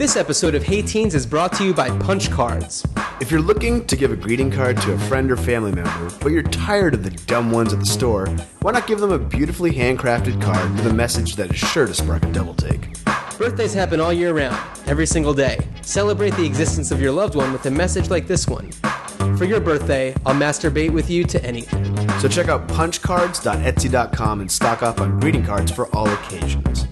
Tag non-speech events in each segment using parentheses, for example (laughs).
This episode of Hey Teens is brought to you by Punch Cards. If you're looking to give a greeting card to a friend or family member, but you're tired of the dumb ones at the store, why not give them a beautifully handcrafted card with a message that is sure to spark a double take? Birthdays happen all year round, every single day. Celebrate the existence of your loved one with a message like this one. For your birthday, I'll masturbate with you to anything. So check out punchcards.etsy.com and stock up on greeting cards for all occasions.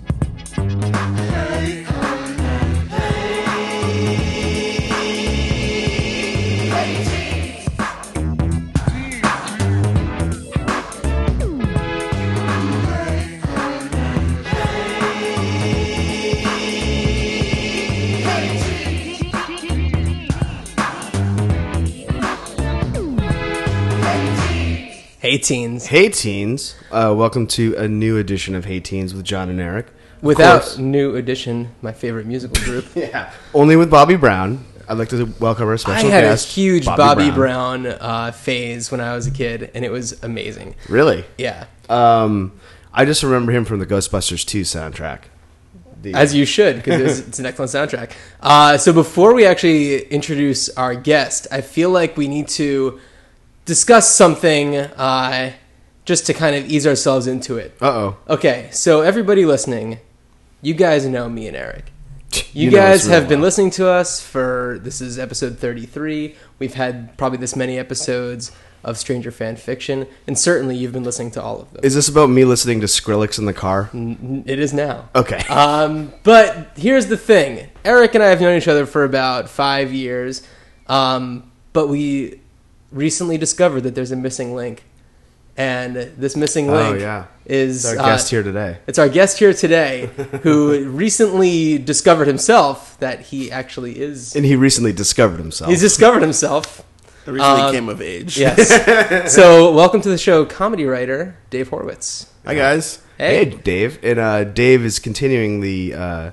Hey Teens. Hey teens, uh, welcome to a new edition of Hey Teens with Jon and Eric. Of Without course- New Edition, my favorite musical group. (laughs) yeah, only with Bobby Brown. I'd like to welcome our I special had guest, a huge Bobby, Brown, uh, phase when I was a kid, and it was amazing. Really? Yeah, Um, I just remember him from the Ghostbusters 2 soundtrack. The- as you should, because it it's an excellent soundtrack. Uh, so before we actually introduce our guest, I feel like we need to discuss something uh, just to kind of ease ourselves into it. Uh-oh. Okay, so everybody listening, you guys know me and Eric. (laughs) You, You know guys have been listening to us for this is episode 33. We've had probably this many episodes of Stranger Fan Fiction, and certainly you've been listening to all of them. Is this about me listening to Skrillex in the car? N- It is now. Okay. (laughs) Um, but here's the thing Eric and I have known each other for about five years, um, but we recently discovered that there's a missing link. And this missing Oh, link yeah. is Our uh, guest here today. It's our guest here today (laughs) who recently discovered himself that he actually is. And he recently discovered himself. He's discovered himself. I recently Um, came of age. Yes. (laughs) so, welcome to the show, comedy writer Dave Horwitz. Hi guys. hey, Dave. And uh, Dave is continuing the uh,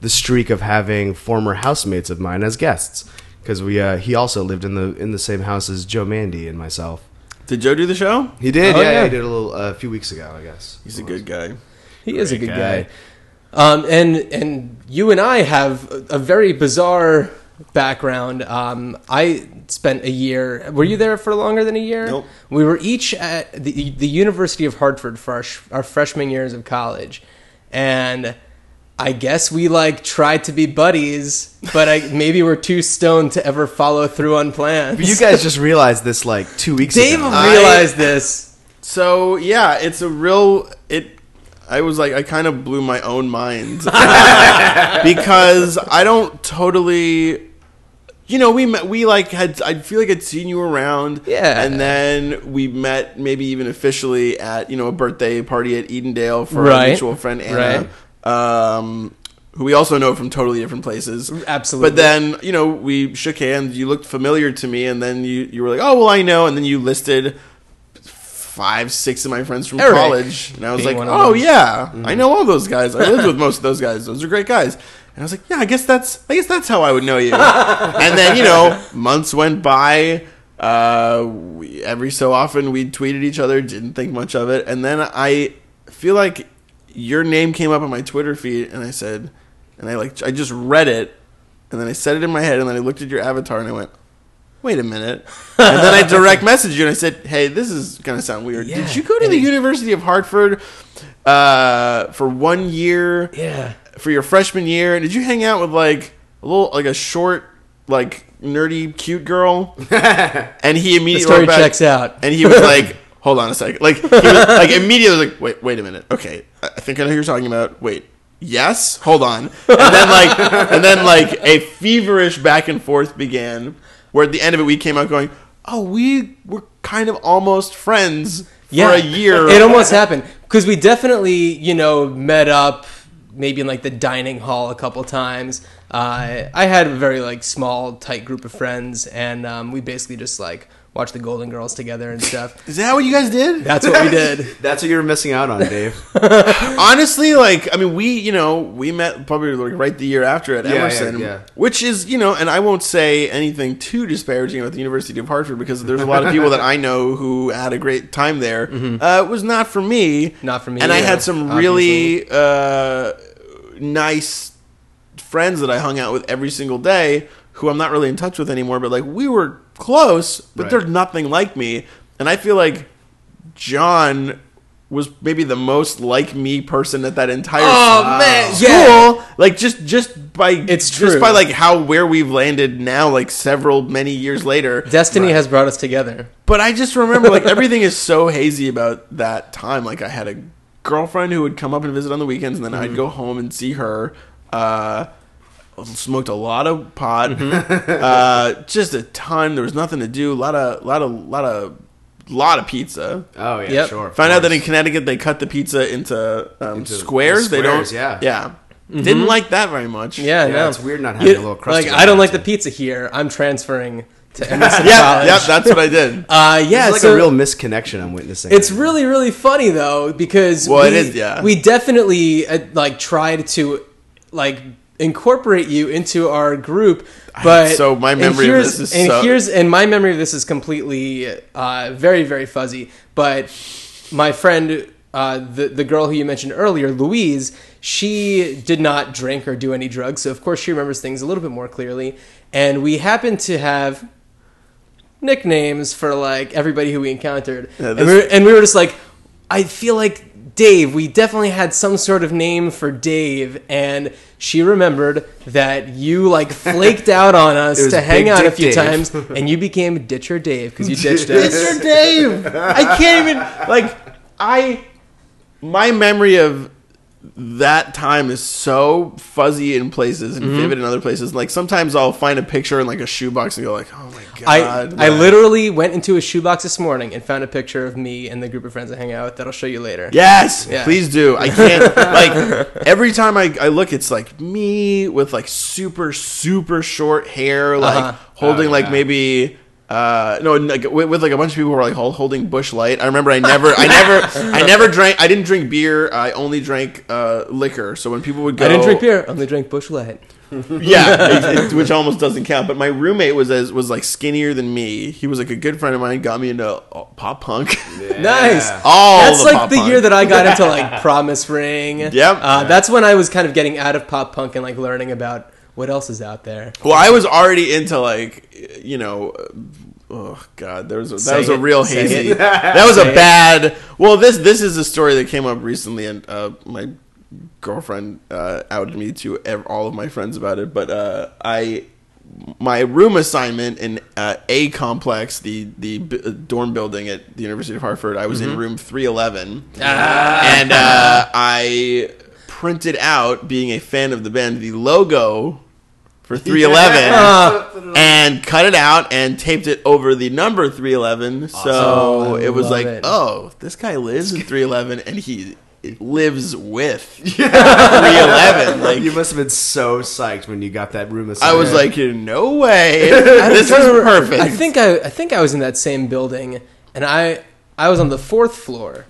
the streak of having former housemates of mine as guests. Because we uh, he also lived in the in the same house as Joe Mande and myself. Did Joe do the show? He did, Oh, yeah, yeah. He did a little uh, a few weeks ago, I guess. He's a good guy. He is a good guy. guy. Um, and and you and I have a, a very bizarre background. Um, I spent a year. Were you there for longer than a year? Nope. We were each at the the University of Hartford for our, sh- our freshman years of college, and I guess we like tried to be buddies, but I maybe we're too stoned to ever follow through on plans. But you guys just realized this like two weeks ago. Dave ago. realized this. So yeah, it's a real it I was like I kind of blew my own mind (laughs) because I don't totally you know, we met we like had I feel like I'd seen you around. Yeah. And then we met maybe even officially at, you know, a birthday party at Edendale for Right. our mutual friend Anna. Um who we also know from totally different places. Absolutely. But then, you know, we shook hands, you looked familiar to me, and then you, you were like, Oh well I know and then you listed five, six of my friends from Eric college. And I was like, Oh yeah, I know all those guys. I lived with most of those (laughs) guys. Those are great guys. And I was like, Yeah, I guess that's I guess that's how I would know you. (laughs) and then, you know, months went by. Uh, we, every so often we tweeted each other, didn't think much of it, and then I feel like your name came up on my Twitter feed, and I said, and I like I just read it, and then I said it in my head, and then I looked at your avatar, and I went, wait a minute, and then I (laughs) direct messaged you, and I said, hey, this is gonna sound weird. Yeah, Did you go to the it- University of Hartford uh, for one year? Yeah. for your freshman year, And did you hang out with like a little like a short, like nerdy, cute girl? (laughs) and he The immediately story back, checks out. and he was like, "Hold on a second. Like, he was, like (laughs) immediately was like, "Wait, wait a minute. Okay, I think I know who you're talking about. Wait, yes, hold on." And then like, and then like a feverish back and forth began. Where at the end of it, we came out going, "Oh, we were kind of almost friends for a year." It almost happened because we definitely, you know, met up maybe in like the dining hall a couple times. Uh, I had a very like small, tight group of friends, and um, we basically just like watched the Golden Girls together and stuff. (laughs) Is that what you guys did? That's what we did. (laughs) That's what you were missing out on, Dave. (laughs) Honestly, like I mean, we you know we met probably like right the year after at Yeah, yeah, Emerson, yeah. which is you know, and I won't say anything too disparaging about the University of Hartford because there's a lot of people that I know who had a great time there. Uh, it was not for me, Mm-hmm. Not for me and I had some obviously. really uh, nice friends that I hung out with every single day, who I'm not really in touch with anymore. But like we were close, but Right. they're nothing like me, and I feel like Jon was maybe the most like me person at that entire Oh, school. man, school. yeah. Like just just by It's just true. by like how where we've landed now, like several many years later. Destiny has brought us together. But I just remember like everything is so hazy about that time. Like I had a girlfriend who would come up and visit on the weekends, and then I'd go home and see her. Uh, smoked a lot of pot, (laughs) uh, just a ton. There was nothing to do. A lot of, lot of, lot of, lot of pizza. Oh yeah, Yep. sure. of Find out that in. Connecticut they cut the pizza into, um, Into squares. They don't. squares, yeah. yeah. Didn't like that very much. Yeah, Yeah, no. it's weird not having a little crust Like I don't like to. the pizza here. I'm transferring to (laughs) Emerson yeah, College. yeah. That's what I did. (laughs) uh, yeah, it's like so a real misconnection I'm witnessing. it's really really funny though because Well, we, it is, yeah. we definitely uh, like tried to like incorporate you into our group but so my memory of this is and so- here's and my memory of this is completely uh, very very fuzzy but my friend uh, the the girl who you mentioned earlier Louise she did not drink or do any drugs so of course she remembers things a little bit more clearly and we happened to have nicknames for like everybody who we encountered. Yeah, and, we were, and we were just like i feel like dave we definitely had some sort of name for dave and she remembered that you like (laughs) flaked out on us to hang out a few Dave. times (laughs) and you became ditcher dave because you ditched (laughs) us Mr. Dave. I can't even like I my memory of that time is so fuzzy in places Mm-hmm. and vivid in other places. Like sometimes I'll find a picture in like a shoebox and go like, "Oh my I, god!" I literally went into a shoebox this morning and found a picture of me and the group of friends I hang out with that I'll show you later. Yes, Yeah. please do. I can't (laughs) like every time I, I look, it's like me with like super super short hair, like Uh-huh. holding Oh, like maybe. Uh, no, like, with, with like a bunch of people who were like hol- holding Busch Light. I remember I never, I never, I (laughs) never drank. I didn't drink beer. I only drank uh, liquor. So when people would go, I didn't drink beer, I only drank Busch Light. (laughs) yeah, it- it- which almost doesn't count. But my roommate was as was like skinnier than me. He was like a good friend of mine. Got me into uh, pop punk. (laughs) Nice. All That's the like pop the punk. year that I got into like Promise Ring. Yep. Uh, That's when I was kind of getting out of pop punk and like learning about what else is out there. Well, I was already into like you know, uh, oh god, there was a, that Say was a it. real Say hazy. it. (laughs) (laughs) That was Say a it. bad. Well, this this is a story that came up recently, and uh, my girlfriend uh, outed me to ev- all of my friends about it. But uh, I. My room assignment in uh, A complex, the the b- uh, dorm building at the University of Hartford, I was Mm-hmm. in room three eleven, Ah. and uh, (laughs) I printed out, being a fan of the band, the logo for (laughs) 311 Ah. (laughs) and cut it out and taped it over the number 311 so Oh, I it was like it. oh this guy lives in 311 and he lives with (laughs) 311 like you must have been so psyched when you got that room I was like no way. This is trying to remember- perfect. I think I, I think I was in that same building, and I I was on the fourth floor.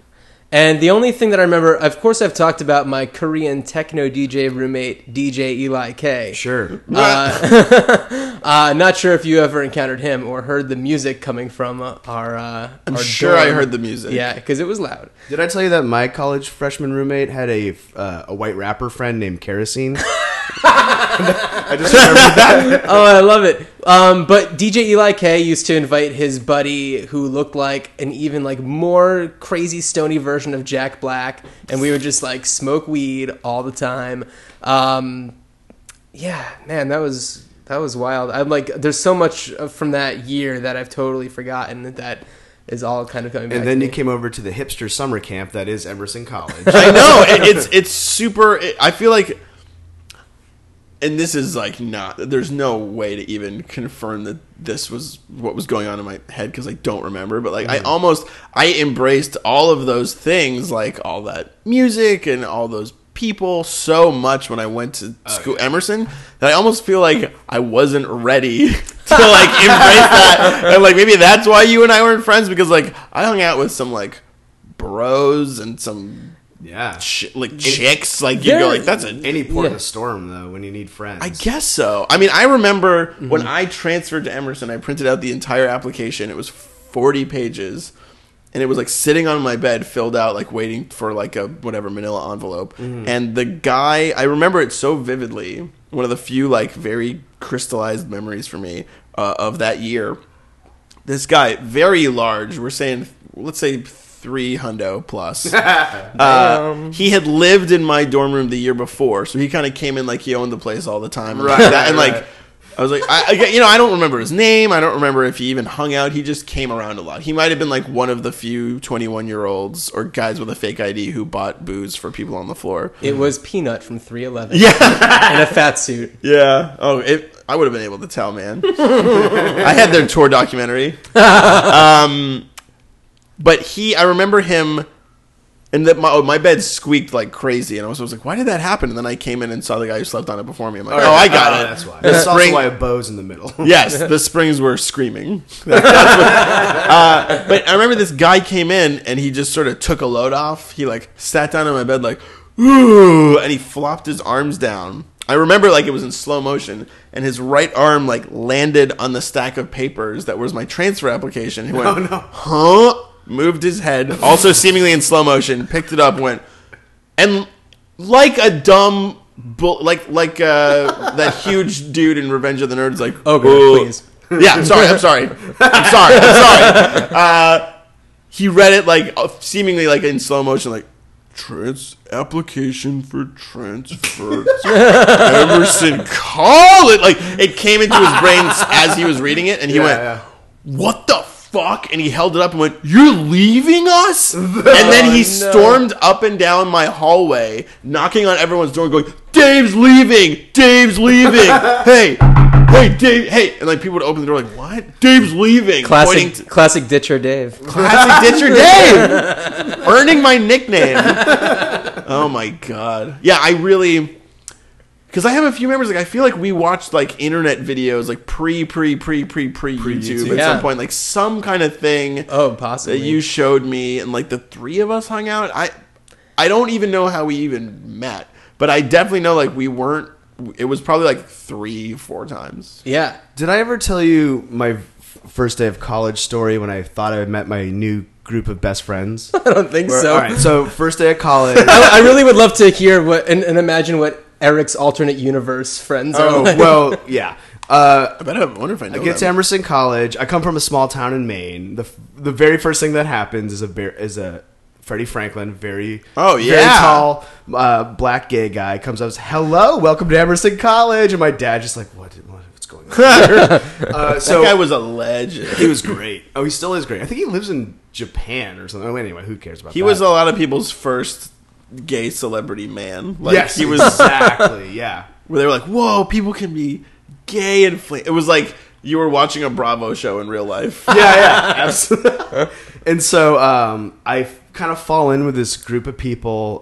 And the only thing that I remember, of course, I've talked about my Korean techno DJ roommate, DJ Eli K. sure. Uh, (laughs) uh, not sure if you ever encountered him or heard the music coming from uh, our. Uh, I'm our sure I heard the music Yeah, because it was loud. Did I tell you that my college freshman roommate had a uh, a white rapper friend named Kerosene? (laughs) (laughs) I just remembered that. (laughs) oh, I love it. Um, but DJ Eli K used to invite his buddy, who looked like an even like more crazy stony version of Jack Black, and we would just like smoke weed all the time. Um, yeah, man, that was that was wild. I'm like, there's so much uh, from that year that I've totally forgotten that that is all kind of coming back. And then to you me. came over to the hipster summer camp that is Emerson College. I know (laughs) it, it's it's super. It, I feel like, and this is like not. There's no way to even confirm that this was what was going on in my head because I don't remember. But like, I mm. almost I embraced all of those things, like all that music and all those people, so much when I went to oh, school Emerson that I almost feel like I wasn't ready (laughs) to like embrace that. And like maybe that's why you and I weren't friends because like I hung out with some like bros and some yeah. ch- like chicks. Like you go like that's a. Any port in Yeah. the storm though, when you need friends. I guess so. I mean, I remember Mm-hmm. when I transferred to Emerson, I printed out the entire application. It was forty pages, and it was like sitting on my bed, filled out, like waiting for like a whatever Manila envelope. And the guy, I remember it so vividly. One of the few like very crystallized memories for me uh, of that year. This guy, very large. We're saying, let's say three hundo plus. (laughs) Uh, he had lived in my dorm room the year before, so he kind of came in like he owned the place all the time, and, Right, like that, and right. like I was like, I, I, you know, I don't remember his name. I don't remember if he even hung out. He just came around a lot. He might have been like one of the few 21 year olds or guys with a fake ID who bought booze for people on the floor. It was Peanut from 311 Yeah, in a fat suit. yeah. Oh, it, I would have been able to tell, man. (laughs) I had their tour documentary. (laughs) Um, but he, I remember him, and that my oh, my bed squeaked like crazy, and I was, I was like, why did that happen? And then I came in and saw the guy who slept on it before me. I'm like, oh, I got it. That's why. The That's also why a bow's in the middle. (laughs) yes, the springs were screaming. (laughs) That's what- uh, but I remember this guy came in and he just sort of took a load off. He like sat down on my bed like, ooh, and he flopped his arms down. I remember like it was in slow motion, and his right arm like landed on the stack of papers that was my transfer application. He went, Oh, no. huh? Moved his head, also seemingly in slow motion, picked it up, went, and like a dumb. Bull, like like uh, that huge dude in Revenge of the Nerds, like Oh, God, please. Yeah, I'm sorry. I'm sorry. I'm sorry. I'm sorry. Uh, he read it like uh, seemingly like in slow motion, like trans application for transfer Emerson call it Like it came into his brain as he was reading it, and he Yeah, went, yeah. "What the fuck?" And he held it up and went, "You're leaving us?" (laughs) and then he no. stormed up and down my hallway, knocking on everyone's door, going, "Dave's leaving! Dave's leaving! (laughs) hey, hey, Dave! Hey!" And like people would open the door, like, "What? Dave's leaving!" Classic, Pointing to- classic Ditcher Dave. (laughs) Classic Ditcher Dave, earning my nickname. Oh my god! Yeah, I really because I have a few members. Like I feel like we watched like internet videos, like pre, pre, pre, pre, pre YouTube at Yeah. some point, like some kind of thing Oh, that possibly. you showed me, and like the three of us hung out. I I don't even know how we even met, but I definitely know like we weren't. It was probably like three, four times. yeah. Did I ever tell you my f- first day of college story when I thought I had met my new group of best friends? (laughs) I don't think so. All right, so first day of college. (laughs) I, I really would love to hear what and, and imagine what Eric's alternate universe friends are oh like. (laughs) well, yeah. Uh, I bet I wonder if I know. I get to them. Emerson College. I come from a small town in Maine. the The very first thing that happens is a ver- is a Freddie Franklin, very Oh, very yeah. tall uh, black gay guy comes up. and says, Hello, welcome to Emerson College. And my dad just like, what? what what's going on? (laughs) uh, so that guy was a legend. he was great. Oh, he still is great. I think he lives in Japan or something. Oh, anyway, who cares about that? He that? was a lot of people's first gay celebrity man. Like yes, he was exactly. Yeah. (laughs) where they were like, "Whoa, people can be gay and fl-. It was like you were watching a Bravo show in real life. (laughs) yeah, yeah, (laughs) absolutely. and so um, I kind of fall in with this group of people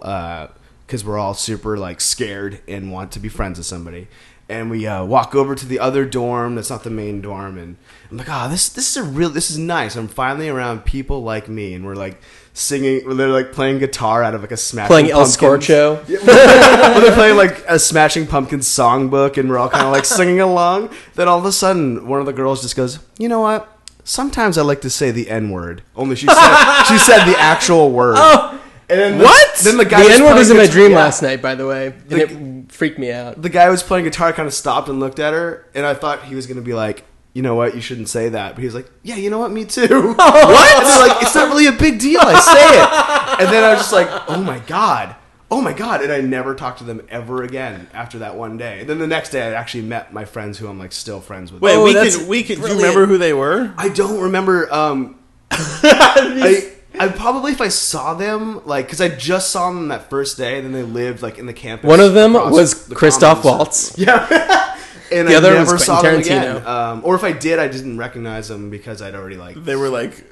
because we're all super like scared and want to be friends with somebody. And we uh, walk over to the other dorm that's not the main dorm, and I'm like, "Oh, this this is a real this is nice." I'm finally around people like me, and we're like singing. They're like playing guitar out of like a Smashing playing El Pumpkins- Scorcho. (laughs) well, they're playing like a Smashing Pumpkins songbook, and we're all kind of like singing along. Then all of a sudden, one of the girls just goes, "You know what? Sometimes I like to say the N word." Only she said (laughs) she said the actual word. Oh, and then the- What? then the guy the N word was in my dream yeah. last night, by the way, and The- it freaked me out. The guy who was playing guitar kind of stopped and looked at her, and I thought he was going to be like. You know what? You shouldn't say that. But he was like, "Yeah, you know what? Me too." (laughs) what? (laughs) And like, "It's not really a big deal. I say it." And then I was just like, "Oh my god, oh my god!" And I never talked to them ever again after that one day. And then the next day, I actually met my friends who I'm like still friends with. Wait, Oh, we can we can. Do you remember who they were? I don't remember. Um, (laughs) I, I probably if I saw them like because I just saw them that first day, and then they lived like in the campus. One of them was the Christoph. Waltz. (laughs) Yeah. and The I other never was saw them Quentin again. Um, or if I did, I didn't recognize them because I'd already like. They were like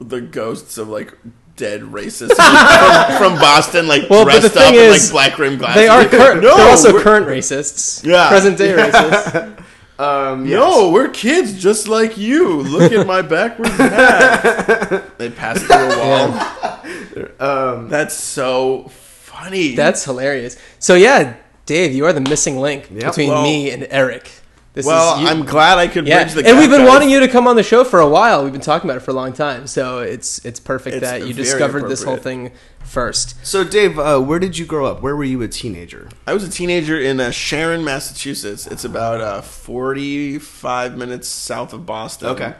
the ghosts of like dead racists from, (laughs) from Boston, like Well, but the dressed up thing in is, like black rim glasses. They are current. (laughs) no, they're also we're- current racists. Yeah. present day racists. Um, yes. No, we're kids just like you. Look at my backwards hat. (laughs) they passed through a wall. Um, That's so funny. That's hilarious. So yeah, Dave, you are the missing link Yep. between Well- me and Eric. This Well, is, you- I'm glad I could yeah, bridge the and we've been guys. wanting you to come on the show for a while. We've been talking about it for a long time, so it's it's perfect It's that you discovered this whole thing first. So, Dave, uh, where did you grow up? Where were you a teenager? I was a teenager in uh, Sharon, Massachusetts. It's about uh, 45 minutes south of Boston. Okay.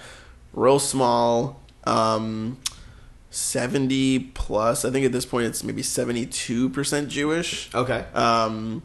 Real small. Um, 70 plus. I think at this point it's maybe 72% Jewish. Okay. Um,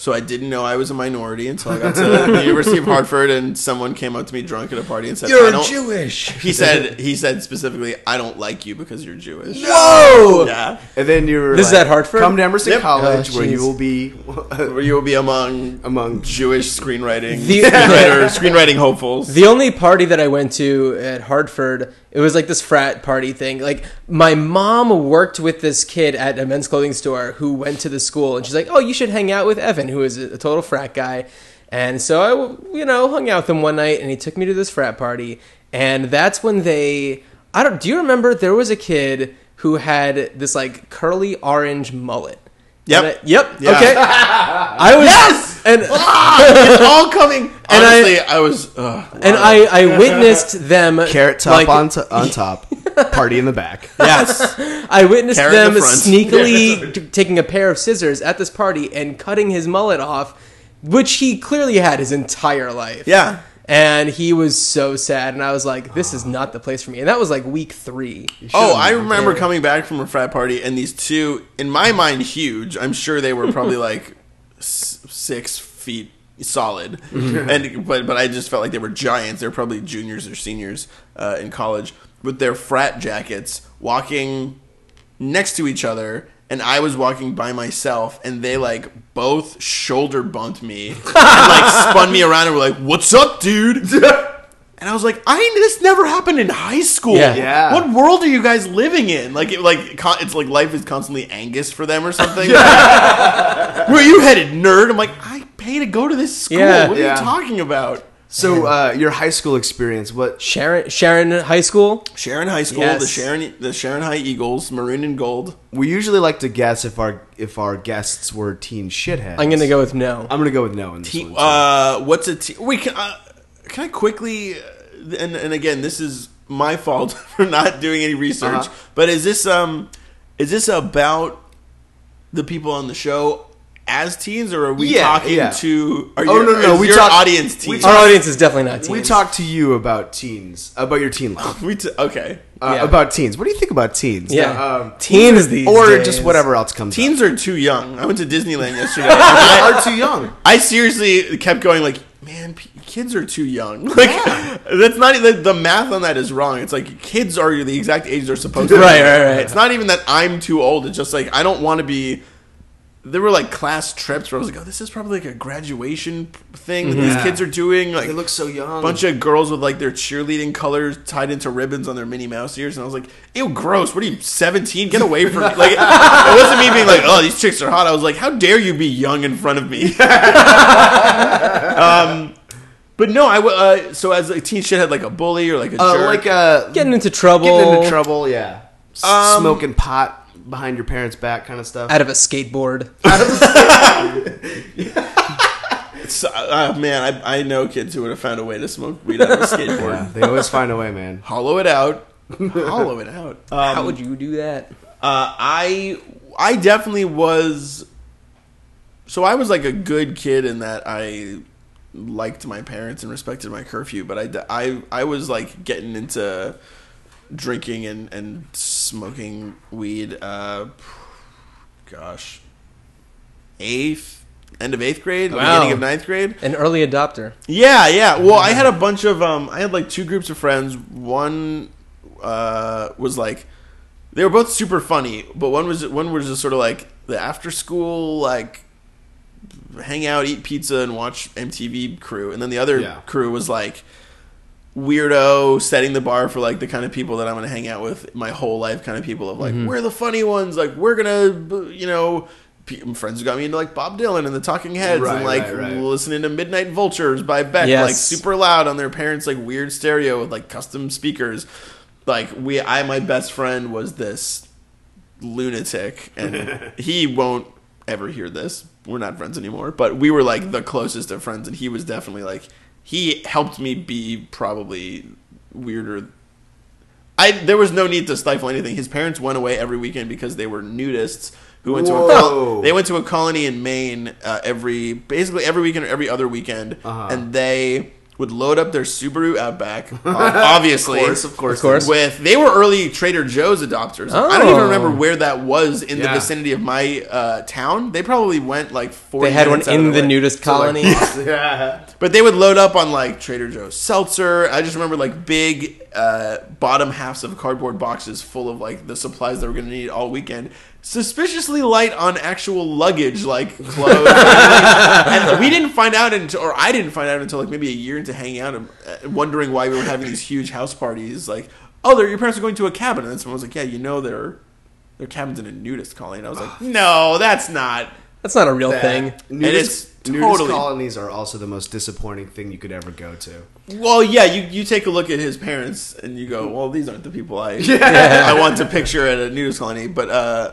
so I didn't know I was a minority until I got to the (laughs) University of Hartford and someone came up to me drunk at a party and said, I don't, Jewish. He said, he said specifically, I don't like you because you're Jewish. Whoa! Yeah. And then you were This is at Hartford? Come to Emerson Yep. Oh, College, Oh, where you will be Where you will be among among. Jewish screenwriting The- screenwriter, (laughs) screenwriting hopefuls. The only party that I went to at Hartford, it was like this frat party thing. Like my mom worked with this kid at a men's clothing store who went to the school, and she's like, "Oh, you should hang out with Evan, who is a total frat guy." And so I, you know, hung out with him one night, and he took me to this frat party, and that's when they. I don't. Do you remember there was a kid who had this like curly orange mullet? Yep. I- yep. Yeah. Okay. (laughs) I was. Yes! And (laughs) it's all coming. And I- Honestly, I, was. Uh, and I, I witnessed them Carrot top like, on, to on top, (laughs) party in the back. yes. I witnessed Carrot them the sneakily t- taking a pair of scissors at this party and cutting his mullet off, which he clearly had his entire life. Yeah. And he was so sad, and I was like, "This is not the place for me." And that was like week three. Oh, I remember coming back from a frat party, and these two, in my mind, huge. I'm sure they were probably (laughs) like s- six feet solid, (laughs) and but but I just felt like they were giants. They were probably juniors or seniors uh, in college with their frat jackets, walking next to each other. And I was walking by myself, and they like both shoulder bumped me, (laughs) and like spun me around, and were like, "What's up, dude?" (laughs) And I was like, "I this never happened in high school. Yeah. Yeah. What world are you guys living in? Like, it, like con- it's like life is constantly Angus for them or something. (laughs) Where are you headed, nerd? I'm like, I pay to go to this school. Yeah. what are Yeah. you talking about? So, uh, your high school experience, what? Sharon, Sharon High School. Sharon High School, Yes. the Sharon, the Sharon High Eagles, maroon and gold. We usually like to guess if our if our guests were teen shitheads. I'm gonna go with no. I'm gonna go with no in this Te- one. too. uh, what's a te- wait? Can, uh, can I quickly? uh, And and again, this is my fault (laughs) for not doing any research. Uh-huh. But is this um, is this about the people on the show as teens, or are we Yeah, talking yeah. to? Are Oh, your, no, no, is we your talk- audience we teens. Our audience is definitely not teens. we talked to you about teens, about your teen life, (laughs) We t- okay. uh, Yeah. about teens. What do you think about teens? Yeah, Now, um, teens these or days. just whatever else comes. Teens are too young. I went to Disneyland (laughs) yesterday. up. I, are too young. I seriously kept going like, man, p- kids are too young. (laughs) Like that's not even the math on that is wrong. It's like kids are the exact age they're supposed to. be. Right, right, right. It's not even that I'm too old. It's just like I don't want to be. There were like class trips where I was like, oh, this is probably like a graduation thing that these kids are doing. Like They look so young. bunch of girls with like their cheerleading colors tied into ribbons on their Minnie Mouse ears, and I was like, "Ew, gross! What are you, seventeen? Get away from me!" Like, it wasn't me being like, "Oh, these chicks are hot." I was like, "How dare you be young in front of me?" (laughs) um, but no, I uh, so as a teen shit had like a bully or like a uh, jerk. like uh, getting into trouble, getting into trouble. Yeah, Um, smoking pot behind your parents' back, kind of stuff. out of a skateboard. (laughs) out of (laughs) So, uh, man, I, I know kids who would have found a way to smoke weed out of a (laughs) skateboard. Yeah, they always find a way, man. Hollow it out. Hollow it out. Um, How would you do that? Uh, I I definitely was. So I was like a good kid in that I liked my parents and respected my curfew, but I I I was like getting into drinking and, and smoking weed. Uh, gosh, eighth end of eighth grade, Wow. beginning of ninth grade. An early adopter. Yeah, yeah. Well, I had a bunch of um I had like two groups of friends. One uh was like they were both super funny, but one was one was just sort of like the after school like hang out, eat pizza and watch MTV crew. And then the other Yeah. crew was like weirdo setting the bar for like the kind of people that I'm going to hang out with my whole life kind of people of like mm-hmm. we're the funny ones like we're going to you know friends who got me into like Bob Dylan and the Talking Heads Right, and like right, right. listening to Midnight Vultures by Beck Yes. like super loud on their parents like weird stereo with like custom speakers like we I my best friend was this lunatic and (laughs) he won't ever hear this we're not friends anymore but we were like the closest of friends and he was definitely like he helped me be probably weirder. I there was no need to stifle anything. His parents went away every weekend because they were nudists who went to a col- they went to a colony in Maine uh, every basically every weekend or every other weekend, Uh-huh. and they would load up their Subaru Outback, (laughs) obviously, Of course, of course. Of course. with they were early Trader Joe's adopters. I don't even Oh. remember where that was in the vicinity of my uh, town. They probably went like four. They had one in the nudist colony. (laughs) (laughs) yeah. But they would load up on like Trader Joe's seltzer. I just remember like big uh, bottom halves of cardboard boxes full of like the supplies that we're gonna need all weekend. Suspiciously light on actual luggage like clothes. (laughs) and we didn't find out until, or I didn't find out until like maybe a year into hanging out, and uh, wondering why we were having these huge house parties. Like, oh, they're, your parents are going to a cabin, and then someone was like, yeah, you know, they're their cabins in a nudist colony. And I was like, (sighs) no, that's not. That's not a real thing. Nudist, it's nudist totally- colonies are also the most disappointing thing you could ever go to. Well, yeah, you, you take a look at his parents and you go, well, these aren't the people I (laughs) Yeah. I want to picture at a nudist colony. But uh,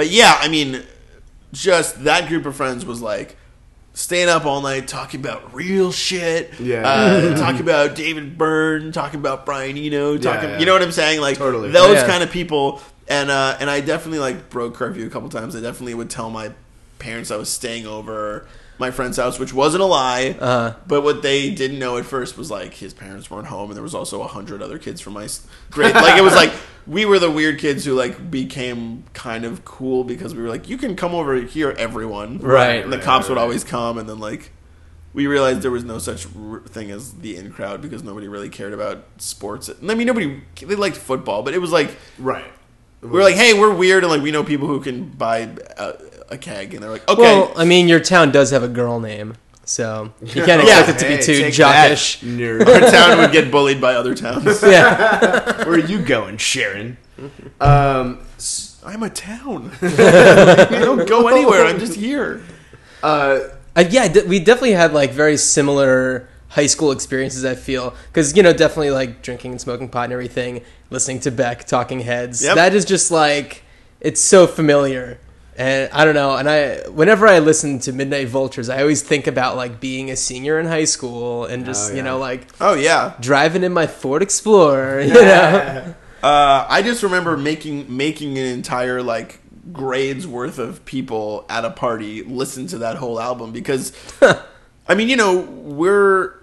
but yeah, I mean, just that group of friends was like staying up all night talking about real shit. Yeah. uh, (laughs) talking about David Byrne, talking about Brian Eno, talking. yeah. You know what I'm saying? Like Totally. those Yeah. kind of people. And uh, and I definitely like broke curfew a couple times. I definitely would tell my parents I was staying over my friend's house, which wasn't a lie. Uh-huh. But what they didn't know at first was like his parents weren't home, and there was also a hundred other kids from my grade. Like it was like (laughs) we were the weird kids who like became kind of cool because we were like, you can come over here, everyone. Right, And the right, cops would always come, and then like we realized there was no such r- thing as the in crowd because nobody really cared about sports. I mean, nobody they liked football, but it was like Right. we were like, hey, we're weird, and like we know people who can buy a, a keg, and they're like, okay. Well, I mean, your town does have a girl name, so you can't Yeah. expect it to be too take jockish. nerd. our town would get bullied by other towns. (laughs) Yeah, (laughs) Where are you going, Sharon? Um, s- I'm a town. (laughs) I don't go anywhere. I'm just here. uh, uh, yeah. d- We definitely had like very similar high school experiences. I feel because you know definitely like drinking and smoking pot and everything, listening to Beck, Talking Heads. Yep. That is just like it's so familiar. And I don't know. And I, whenever I listen to Midnight Vultures, I always think about like being a senior in high school and just Oh, you know like Oh yeah. driving in my Ford Explorer. (laughs) You know. (laughs) Uh, I just remember making making an entire like grades worth of people at a party listen to that whole album because (laughs) I mean you know we're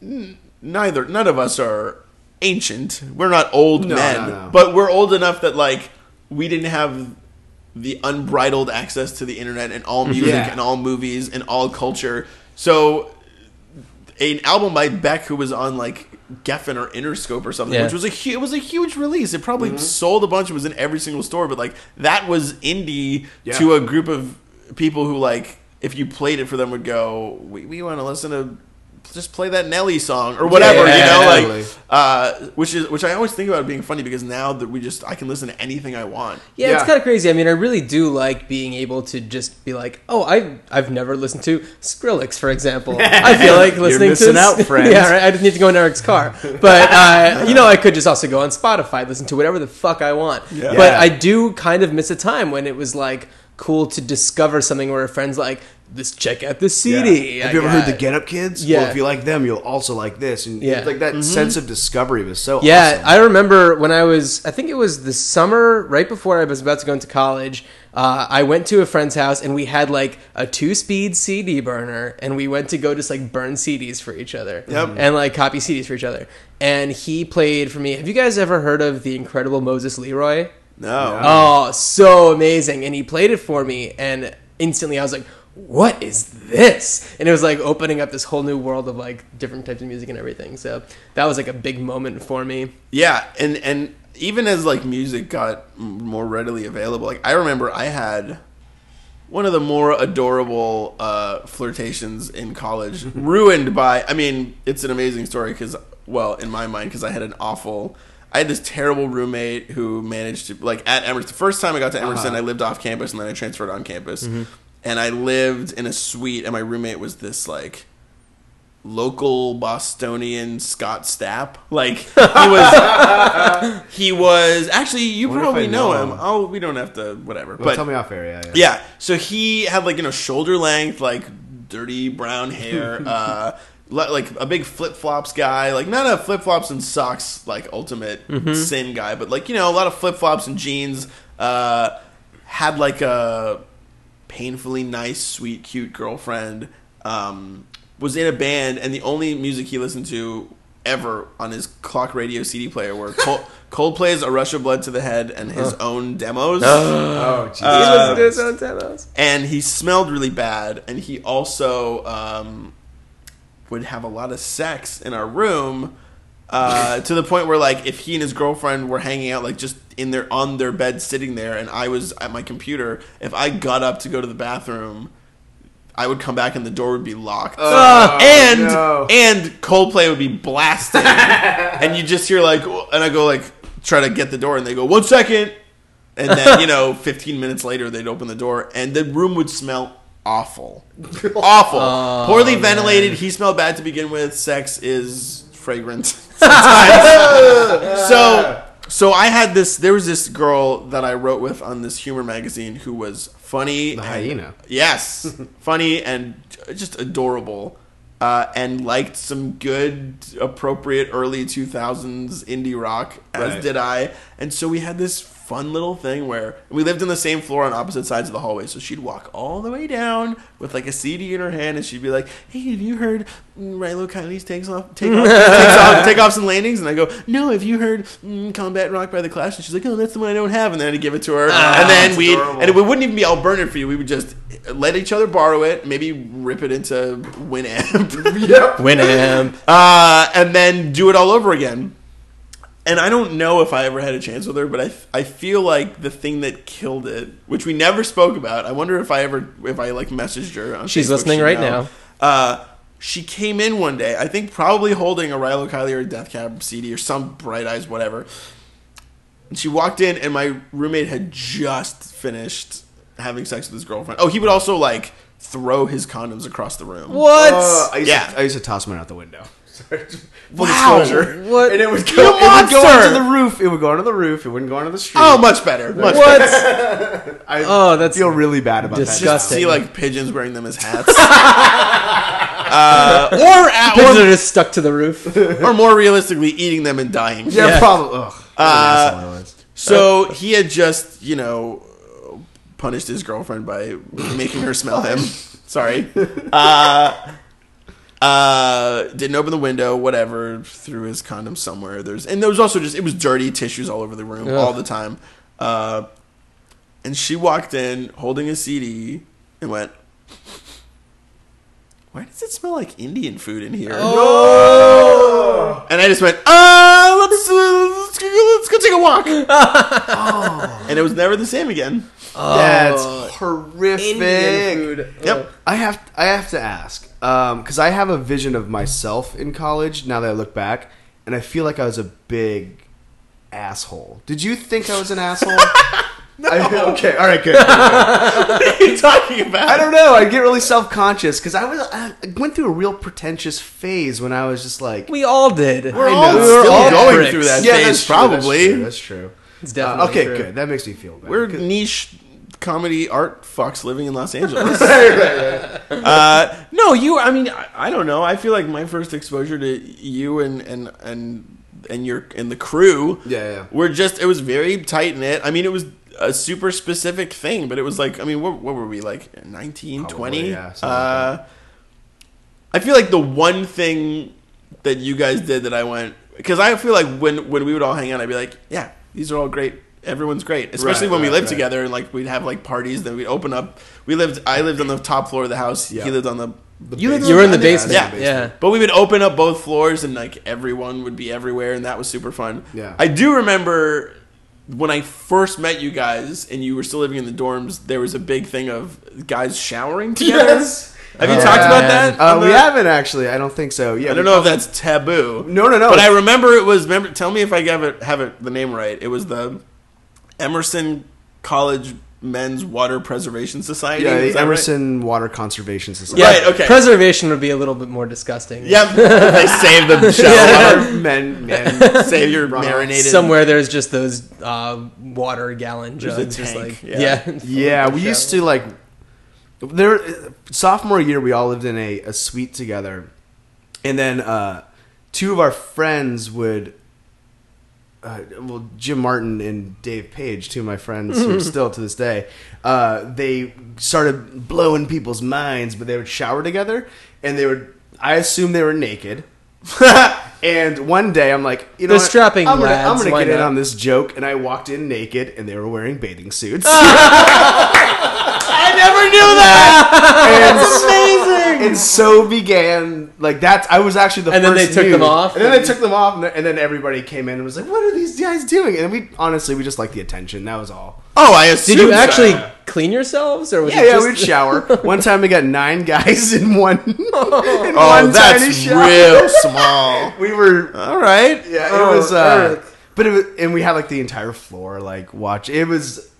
n- neither none of us are ancient we're not old No, men no, no. but we're old enough that like we didn't have the unbridled access to the internet and all music Yeah. and all movies and all culture so an album by Beck who was on like Geffen or Interscope or something, Yeah. which was a hu- it was a huge release. It probably Mm-hmm. sold a bunch. It was in every single store, but like that was indie Yeah. to a group of people who like if you played it for them would go, we, we want to listen to just play that Nelly song or whatever, you know, totally. like uh, which is which I always think about being funny because now that we just I can listen to anything I want. Yeah, it's kind of crazy. I mean, I really do like being able to just be like, oh, I I've never listened to Skrillex, for example. I feel (laughs) like listening missing to out, (laughs) friends. Yeah, right. I just need to go in Eric's car, but uh, you know, I could just also go on Spotify, listen to whatever the fuck I want. Yeah. But Yeah. I do kind of miss a time when it was like cool to discover something where a friend's like, "This check out this CD." Have I you ever heard the Get Up Kids? Yeah. Well, if you like them, you'll also like this. And Yeah. like that sense of discovery was so Yeah, awesome. I remember when I was, I think it was the summer right before I was about to go into college. Uh, I went to a friend's house and we had like a two speed CD burner and we went to go just like burn CDs for each other. Yep. And like copy CDs for each other. And he played for me. Have you guys ever heard of The Incredible Moses Leroy? No. Oh, so amazing. And he played it for me, and instantly I was like, what is this? And it was like opening up this whole new world of like different types of music and everything. So that was like a big moment for me. Yeah, and and even as like music got more readily available, like I remember I had one of the more adorable uh, flirtations in college, (laughs) ruined by. I mean, it's an amazing story because, well, in my mind, because I had an awful. I had this terrible roommate who managed to like at Emerson. The first time I got to Emerson, Uh-huh. I lived off campus, and then I transferred on campus, and I lived in a suite, and my roommate was this like local Bostonian Scott Stapp. Like he was, (laughs) he was actually. You Wonder probably know, know him. him. Oh, we don't have to. Whatever. Well, but tell me off air. Yeah, yeah. yeah, so he had like you know shoulder length, like dirty brown hair. (laughs) uh, li- like a big flip flops guy, like not a flip flops and socks like ultimate sin guy, but like you know a lot of flip flops and jeans. Uh, had like a painfully nice, sweet, cute girlfriend. Um, was in a band, and the only music he listened to ever on his clock radio CD player were Col- (laughs) Coldplay's "A Rush of Blood to the Head" and his own demos. (gasps) Oh, Jesus. He listened to his own demos. and he smelled really bad and he also um, would have a lot of sex in our room uh, to the point where like if he and his girlfriend were hanging out like just in their on their bed sitting there and i was at my computer if i got up to go to the bathroom I would come back and the door would be locked, Oh, uh, and no. and Coldplay would be blasting, (laughs) and you just hear like, and I go like try to get the door, and they go one second, and then you know, (laughs) 15 minutes later, they'd open the door, and the room would smell awful, (laughs) awful, Oh, poorly man. ventilated. He smelled bad to begin with. Sex is fragrant. so, so I had this. There was this girl that I wrote with on this humor magazine who was funny. The and- hyena. Yes, (laughs) funny and just adorable. Uh, and liked some good, appropriate early 2000s indie rock, as Right. did I. And so we had this fun little thing where we lived on the same floor on opposite sides of the hallway. So she'd walk all the way down with like a CD in her hand, and she'd be like, "Hey, have you heard mm, Rilo Kiley's takes off, take off, takes off, take offs and landings?" And I go, "No, have you heard mm, Combat Rock by the Clash?" And she's like, "Oh, that's the one I don't have." And then I'd give it to her, and then we adorable. and it wouldn't even be I'll burn it for you. We would just let each other borrow it, maybe rip it into Winamp. Yep. (laughs) Winamp. uh, and then do it all over again. And I don't know if I ever had a chance with her, but I, I feel like the thing that killed it, which we never spoke about. I wonder if I ever if I like messaged her. On She's Facebook, listening she'd right know. now. Uh, she came in one day, I think probably holding a Rilo Kiley or a Death Cab CD or some Bright Eyes whatever. And she walked in, and my roommate had just finished having sex with his girlfriend. Oh, he would also like throw his condoms across the room. What? Uh, I used Yeah. To, I used to toss mine out the window. Full Wow. disclosure. What? And it would You go, it would go onto the roof. It would go onto the roof. It wouldn't go onto the street. Oh, much better. Much better. what? (laughs) I Oh, that's feel really bad about that. disgusting. See like pigeons wearing them as hats. (laughs) uh, or, at, Pigeons are just stuck to the roof. or more realistically, eating them and dying. Yeah, Yeah. probably. Ugh. Uh, asshole I was. So he had just, you know, punished his girlfriend by making her smell him. (laughs) Sorry. Uh, uh, didn't open the window, whatever, threw his condom somewhere. There's and there was also just it was dirty tissues all over the room all the time. Uh, and she walked in holding a CD and went, "Why does it smell like Indian food in here?" Oh. And I just went, uh, let's, go, let's go take a walk. (laughs) Oh. And it was never the same again. That's Oh. horrific. Indian food. Yep. I have I have to ask um, because I have a vision of myself in college. Now that I look back, and I feel like I was a big asshole. Did you think I was an asshole? (laughs) I, okay, all right, good. good, good. (laughs) What are you talking about? I don't know. I get really self conscious because I was I went through a real pretentious phase when I was just like, We all did. We're I all know. We were all going pricks. through that yeah, phase, that's true, probably. That's true. That's true. It's Uh, definitely okay, true. good. That makes me feel better. We're niche comedy art fucks living in Los (laughs) Angeles. uh, no, you. I mean, I, I don't know. I feel like my first exposure to you and and and and your and the crew. Yeah, yeah. We're just. It was very tight knit. I mean, it was a super specific thing, but it was like. I mean, what, what were we like? 19, Probably, 20? yeah, something like uh, I feel like the one thing that you guys did that I went because I feel like when when we would all hang out, I'd be like, yeah, these are all great. Everyone's great, especially Right, when we lived right. together and like we'd have like parties. Then we'd open up. We lived. I lived on the top floor of the house. Yeah. He lived on the. The you lived basement. You were in the basement. Yeah. Yeah. But we would open up both floors and like everyone would be everywhere, and that was super fun. Yeah. I do remember when I first met you guys and you were still living in the dorms. There was a big thing of guys showering together. Yes. Have you Oh, talked about man. that? Uh, on we haven't actually. I don't think so. Yeah, I don't we know if that's taboo. No, no, no. But I remember it was. Remember, tell me if I have it have it the name right. It was the Emerson College Men's Water Preservation Society. Yeah, the that Emerson Water Conservation Society. Yeah, Right, okay. Preservation would be a little bit more disgusting. Yep. (laughs) they save the shower Yeah. water. (laughs) men, men. (laughs) Save your marinated. Somewhere there's just those uh, water gallon There's a jugs. just like, yeah. yeah. Yeah, we used to like there. Sophomore year, we all lived in a, a suite together, and then uh, two of our friends would. Uh, well, Jim Martin and Dave Page, two of my friends who are still to this day, uh, they started blowing people's minds, but they would shower together, and they would. I assume they were naked. (laughs) and one day, I'm like, you know, what? strapping I'm gonna, I'm gonna why get in not? on this joke, and I walked in naked, and they were wearing bathing suits. (laughs) (laughs) I never knew that. (laughs) and, and so began like that. I was actually the And then first they took nude. them off? and then they took them off, and then, and then everybody came in and was like, "What are these guys doing?" And we honestly we just liked the attention. That was all. Oh, I assume. Did you so. actually clean yourselves, or was Yeah, it yeah, just we'd shower. (laughs) One time we got nine guys (laughs) in one in Oh, one tiny that's shower. real small. We were All right. yeah, it Oh, was uh but it was, and we had like the entire floor like watch. It was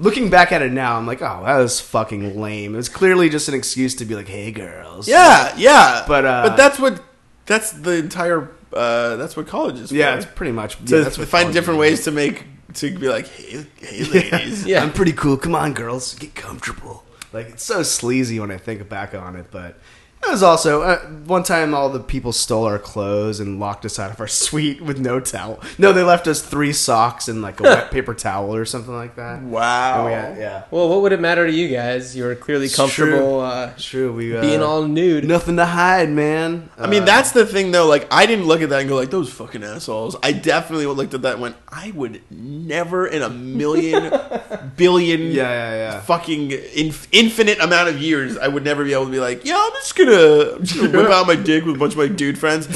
looking back at it now, I'm like, "Oh, that was fucking lame." It was clearly just an excuse to be like, "Hey girls." Yeah, yeah. But, uh, but that's what that's the entire uh, that's what college is. Yeah, for. it's pretty much to yeah, that's what find different is. ways to make to be like, hey, hey, (laughs) ladies. Yeah. (laughs) I'm pretty cool. Come on, girls, get comfortable. Like it's so sleazy when I think back on it, but it was also uh, one time all the people stole our clothes and locked us out of our (laughs) suite with no towel. No, they left us three socks and like a wet (laughs) paper towel or something like that. Wow. We had- yeah, Well, what would it matter to you guys? You were clearly It's comfortable uh, true. We uh, being all nude. nothing to hide, man. I mean, Uh, that's the thing, though. Like, I didn't look at that and go, like, those fucking assholes. I definitely looked at that and went, I would never in a million, (laughs) billion, yeah, yeah, yeah. fucking inf- infinite amount of years, I would never be able to be like, yeah, I'm just gonna, I'm just gonna whip out my dick with a bunch of my dude friends.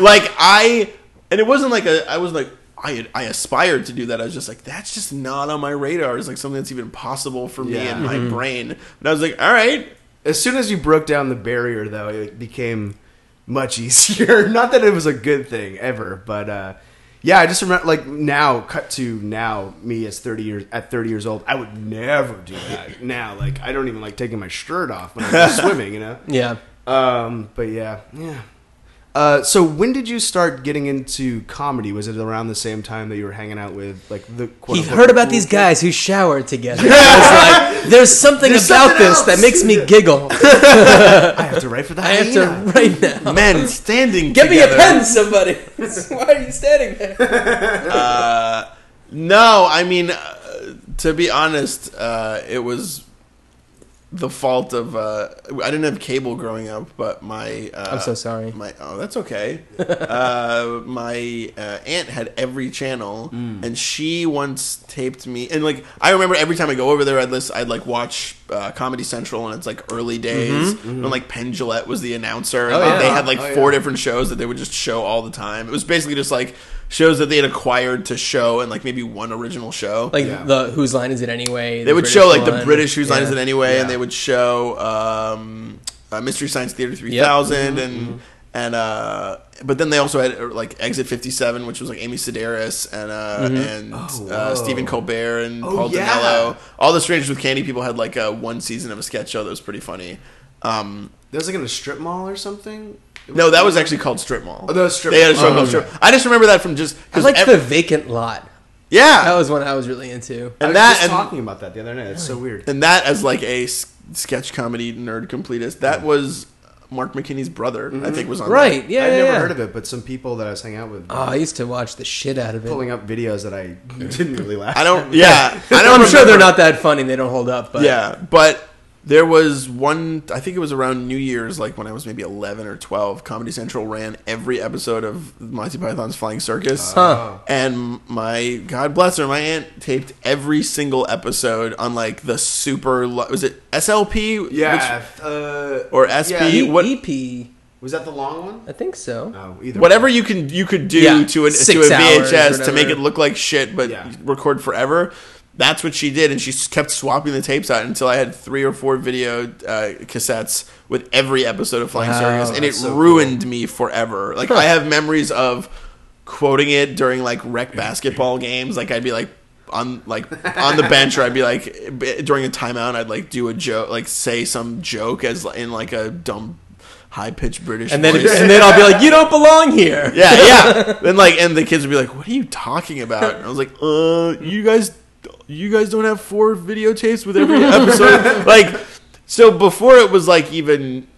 like, I, and it wasn't like a, I was like, I, I aspired to do that. I was just like, that's just not on my radar. It's like something that's even possible for me Yeah. in my brain. And I was like, all right, As soon as you broke down the barrier, though, it became much (laughs) easier. Not that it was a good thing ever, but uh, yeah, I just remember like now, cut to now, me as thirty years at thirty years old, I would never do that. now, like I don't even like taking my shirt off when I'm (laughs) swimming, you know. Yeah. Um, but yeah, yeah. Uh, so when did you start getting into comedy? Was it around the same time that you were hanging out with like the? quote He unquote heard about cool these kids? guys who showered together. (laughs) I was like, there's something There's about something this that makes me giggle. (laughs) I have to write for the (laughs) I have to write now. men standing there. Get me a pen, somebody. Why are you standing there? Uh, no, I mean, uh, to be honest, uh, it was the fault of uh, I didn't have cable growing up, but my uh, I'm so sorry. My oh, that's okay. (laughs) uh, my uh, aunt had every channel, Mm. and she once taped me. And like I remember every time I go over there, I'd listen, I'd like watch uh, Comedy Central, and it's like early days when like Penn Jillette was the announcer, and Mm-hmm. Oh, like, yeah. they had like Oh, four yeah. different shows that they would just show all the time. It was basically just like shows that they had acquired to show, and like maybe one original show. Like Yeah. the whose line is it anyway? They the would British show like the. British Whose Line Is It Anyway, Yeah. and they would show um, uh, Mystery Science Theater 3000, Mm-hmm, and and uh, but then they also had uh, like Exit 57, which was like Amy Sedaris and uh, Mm-hmm. and Oh, uh. Stephen Colbert and Oh, Paul yeah. Dinello. All the Strangers with Candy people had like a one season of a sketch show that was pretty funny. Um, That was like in a strip mall or something. no, that was actually called Strip Mall. Oh, that was Strip They had a Mall. show Oh, called okay. Strip. I just remember that from just I because like the vacant lot. yeah, That was one I was really into. I and was that just and, talking about that the other night. It's so weird. and that as like a sketch comedy nerd completist. That was Mark McKinney's brother. I mm-hmm. think was on Right? that. Yeah, I've yeah, never yeah. heard of it, but some people that I was hanging out with, Oh, I used to watch the shit out of it. pulling up videos that I (laughs) didn't really laugh. I don't. Yeah, I don't. I'm sure they're not that funny. They don't hold up. But Yeah, but there was one. I think it was around New Year's, like when I was maybe eleven or twelve. Comedy Central ran every episode of Monty Python's Flying Circus. Huh. And my God bless her, my aunt taped every single episode on like the super. Was it SLP? Yeah, uh, Or SP? Yeah, E- what- EP? was that the long one? I think so. No, either. whatever you can you could do Yeah, to, an, to a VHS to make it look like shit, but Yeah. record forever. That's what she did, and she kept swapping the tapes out until I had three or four video uh, cassettes with every episode of Flying Wow, Circus, and it so ruined me forever. Like I have memories of quoting it during like rec basketball games. Like I'd be like on like on the bench, or I'd be like b- during a timeout, I'd like do a joke, like say some joke as in like a dumb. High pitched British, And then voice. and then I'll be like, you don't belong here. Yeah, yeah. (laughs) then like, and the kids would be like, "What are you talking about?" And I was like, "Uh, you guys, you guys don't have four videotapes with every (laughs) episode." like, so before it was like even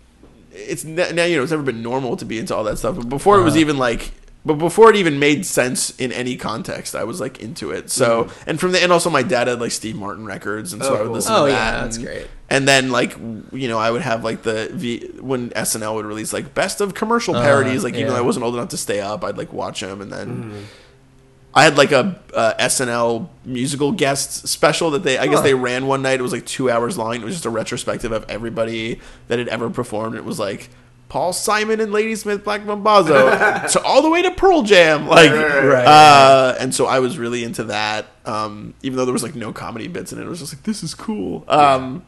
it's now you know it's never been normal to be into all that stuff. But before it was uh-huh. even like, but before it even made sense in any context, I was like into it. So mm-hmm. and from the and also my dad had like Steve Martin records, and so Oh, I would oh, cool. listen Oh, to yeah, that. that's and- great. And then like you know I would have like the v, when SNL would release like best of commercial uh-huh, parodies. like even yeah. though I wasn't old enough to stay up, I'd like watch them, and then. Mm-hmm. I had like a uh, SNL musical guest special that they I guess they ran one night. It was like two hours long. It was just a retrospective of everybody that had ever performed. It was like Paul Simon and Ladysmith Black Mambazo, so (laughs) all the way to Pearl Jam, like, Right. uh, and so I was really into that. Um, even though there was like no comedy bits in it, it was just like this is cool. Um,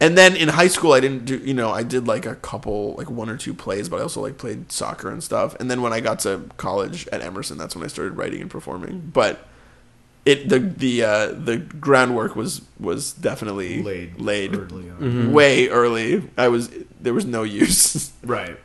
and then in high school, I didn't do, you know, I did like a couple, like one or two plays, but I also like played soccer and stuff. And then when I got to college at Emerson, that's when I started writing and performing. But it, the, the, uh, the groundwork was, was definitely Laid laid, early on. Mm-hmm. way early. I was, there was no use. (laughs) Right.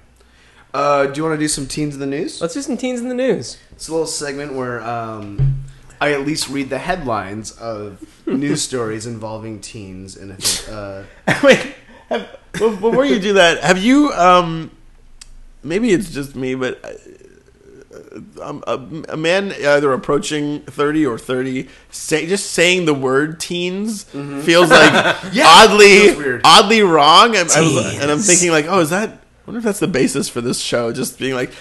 Uh, do you want to do some teens in the news? Let's do some teens in the news. It's a little segment where um, I at least read the headlines of news stories involving teens, and I think uh, (laughs) Wait, have, before you do that, have you? Um, maybe it's just me, but uh, um, a, a man either approaching thirty or thirty, say, just saying the word "teens" feels like (laughs) Yeah, oddly, feels oddly wrong. And, I was, and I'm thinking like, oh, is that? I wonder if that's the basis for this show, just being like.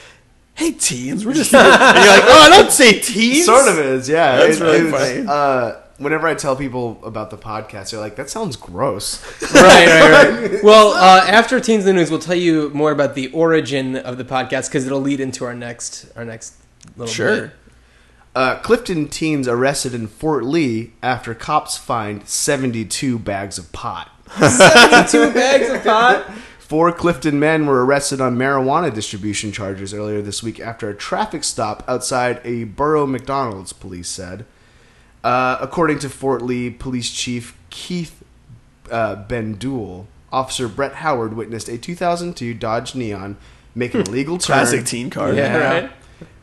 Hey teens, we're just (laughs) and you're like, oh, I don't say teens. sort of is, yeah. That's really was, funny. Uh, whenever I tell people about the podcast, they're like, "That sounds gross." (laughs) right, right, right. (laughs) Well, uh, after teens in the news, we'll tell you more about the origin of the podcast because it'll lead into our next our next little Sure. bit. Uh, Clifton teens arrested in Fort Lee after cops find 72 bags of pot. 72 (laughs) bags of pot. Four Clifton men were arrested on marijuana distribution charges earlier this week after a traffic stop outside a borough McDonald's, police said. Uh, according to Fort Lee Police Chief Keith uh, Bendul, Officer Brett Howard witnessed a 2002 Dodge Neon make an illegal turn. Classic teen car. Yeah, right.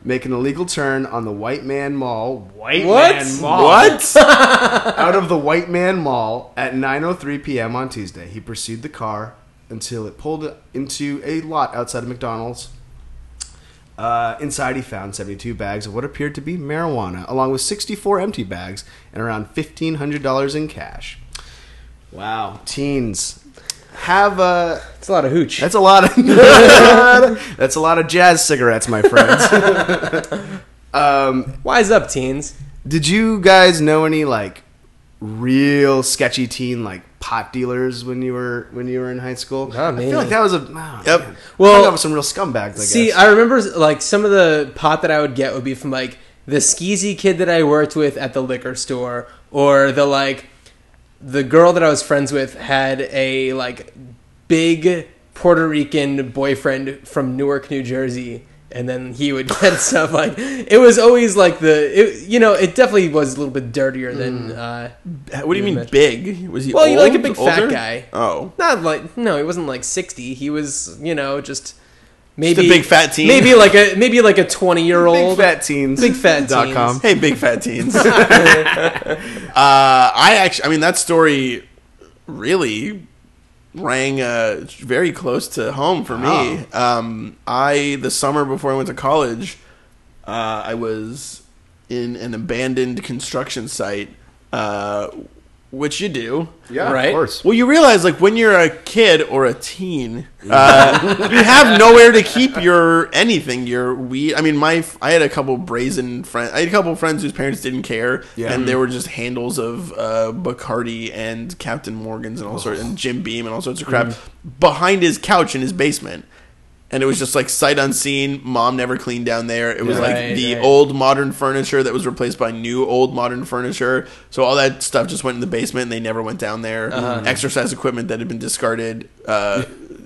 Make an illegal turn on the White Man Mall. White What? Man Mall. What? (laughs) (laughs) out of the White Man Mall at 9:03 p.m. on Tuesday. He pursued the car until it pulled into a lot outside of McDonald's. Uh, inside, he found 72 bags of what appeared to be marijuana, along with 64 empty bags and around $1,500 in cash. Wow, teens have a. It's a lot of hooch. That's a lot of. (laughs) that's a lot of jazz cigarettes, my friends. (laughs) um, Wise up, teens. did you guys know any like real sketchy teen like pot dealers when you were when you were in high school? Not I feel like that was a oh, Yep. man. Well- I hung out with some real scumbags. I See, guess. I remember like some of the pot that I would get would be from like the skeezy kid that I worked with at the liquor store, or the like the girl that I was friends with had a like big Puerto Rican boyfriend from Newark, New Jersey. And then he would (laughs) get stuff like it was always like the it, you know it definitely was a little bit dirtier than uh, What do you mean Imagine. big? Was he Well, old? you like a big fat guy. Oh, not like no he wasn't like sixty he was you know just maybe big fat teen? maybe like a maybe like a twenty year big old fat teens. Big fat dot teens. com. hey, big fat teens. (laughs) uh, I actually, I mean, that story really rang uh, very close to home for me. Um, I the summer before I went to college, uh, I was in an abandoned construction site, uh, which you do. Yeah, Right? of course. Well, you realize, like, when you're a kid or a teen, (laughs) uh, you have nowhere to keep your anything. Your weed. I mean, my I had a couple brazen friends. I had a couple friends whose parents didn't care, Yeah. and they were just handles of uh, Bacardi and Captain Morgan's and all sorts, and Jim Beam and all sorts of crap behind his couch in his basement. And it was just like sight unseen. Mom never cleaned down there. It was Yeah. like the right. old modern furniture that was replaced by new old modern furniture. So all that stuff just went in the basement and they never went down there. Uh-huh. Exercise equipment that had been discarded, uh,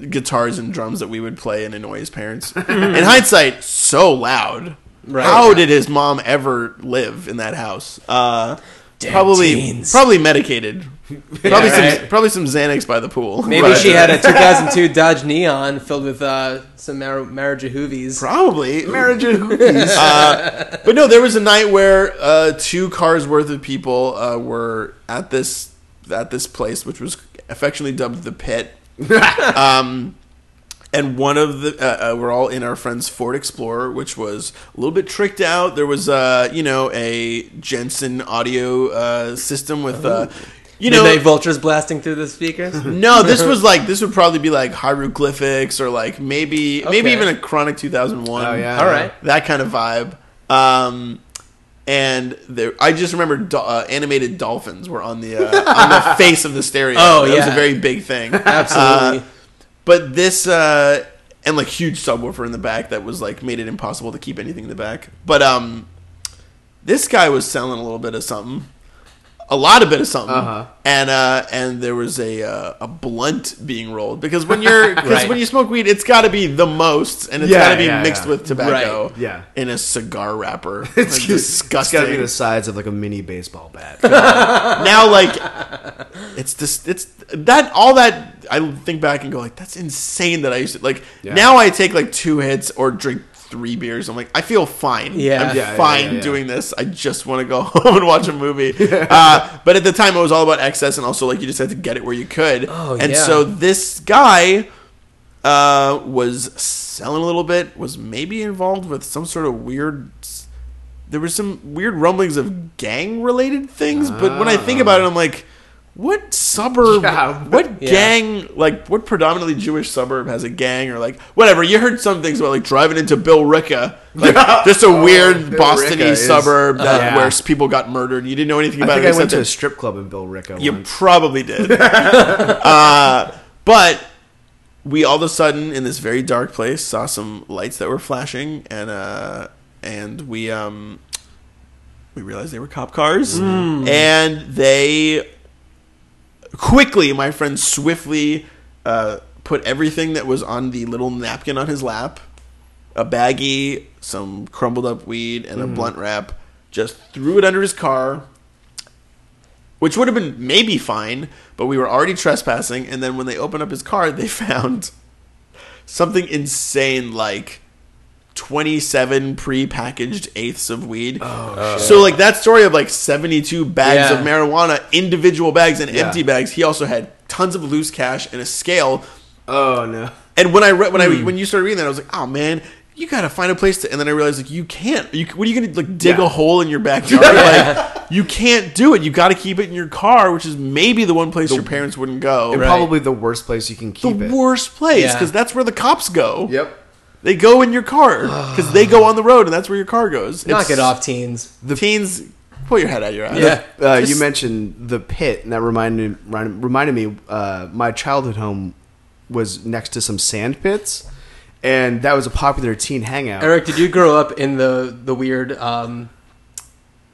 guitars and drums that we would play and annoy his parents. (laughs) in hindsight, so loud. Right. How did his mom ever live in that house? Uh, probably, teens. probably medicated. (laughs) Probably some, right. probably some Xanax by the pool. maybe But- she had a 2002 Dodge Neon filled with uh, some Mar- Marajahoovies Probably. Marriage of hoopies. (laughs) uh, but no, there was a night where uh, two cars worth of people uh, were at this at this place, which was affectionately dubbed the Pit. (laughs) um, and one of the uh, uh, we're all in our friend's Ford Explorer, which was a little bit tricked out. There was uh, you know a Jensen audio uh, system with uh, you know Midnight Vultures blasting through the speakers. (laughs) no, this was like this would probably be like hieroglyphics or like maybe maybe Okay. even a Chronic 2001. Oh, yeah. All right. that kind of vibe. Um, and there, I just remember do- uh, animated dolphins were on the uh, (laughs) on the face of the stereo. Oh, that was a very big thing. (laughs) Absolutely. Uh, but this uh, and like huge subwoofer in the back that was like made it impossible to keep anything in the back. But um, this guy was selling a little bit of something, a lot of bit of something, Uh-huh. and uh, and there was a uh, a blunt being rolled because when you're (laughs) because Right. when you smoke weed, it's got to be the most, and it's Yeah, got to be yeah, mixed yeah. with tobacco, Right, yeah. in a cigar wrapper. (laughs) It's, Like, it's disgusting. got to be the size of like a mini baseball bat. (laughs) now like it's this it's that all that I think back and go like that's insane that I used to like now I take like two hits or drink three beers. I'm like I feel fine. Yeah. I'm Yeah, fine yeah, yeah. doing this. I just want to go (laughs) home and watch a movie. (laughs) Uh, but at the time it was all about excess and also like you just had to get it where you could. Oh, and so this guy uh, was selling a little bit was maybe involved with some sort of weird there were some weird rumblings of gang related things, but when I think about it, I'm like, what suburb, Yeah. what Yeah. gang, like what predominantly Jewish suburb has a gang or like whatever? You heard some things about like driving into Billerica, like (laughs) just a weird Oh, Bill Boston Ricka is- suburb that Yeah. where people got murdered. You didn't know anything I about think it. I went to a strip club in Billerica. you once. probably did. (laughs) uh, but we all of a sudden, in this very dark place, saw some lights that were flashing, and uh, and we um, we realized they were cop cars, and they quickly, my friend swiftly uh, put everything that was on the little napkin on his lap, a baggie, some crumbled up weed, and a blunt wrap, just threw it under his car which would have been maybe fine, but we were already trespassing. And then when they opened up his car, they (laughs) found something insane like 27 pre-packaged eighths of weed. so like that story of like 72 bags Yeah. of marijuana, individual bags and Yeah. empty bags. He also had tons of loose cash and a scale. Oh no. And when I read when I Hmm. when you started reading that, I was like, oh man. You gotta find a place to, and then I realized like you can't. You, what are you gonna like dig Yeah. a hole in your backyard? (laughs) like you can't do it. You got to keep it in your car, which is maybe the one place your parents wouldn't go. And Right. probably the worst place you can The keep it. The worst place Yeah. because that's where the cops go. Yep. They go in your car because they go on the road, and that's where your car goes. Knock It's- it off, teens. The teens pull your head out of your ass. Yeah. Uh, you mentioned the pit, and that reminded reminded me. Uh, my childhood home was next to some sand pits, and that was a popular teen hangout. Eric, did you grow up in the the weird um,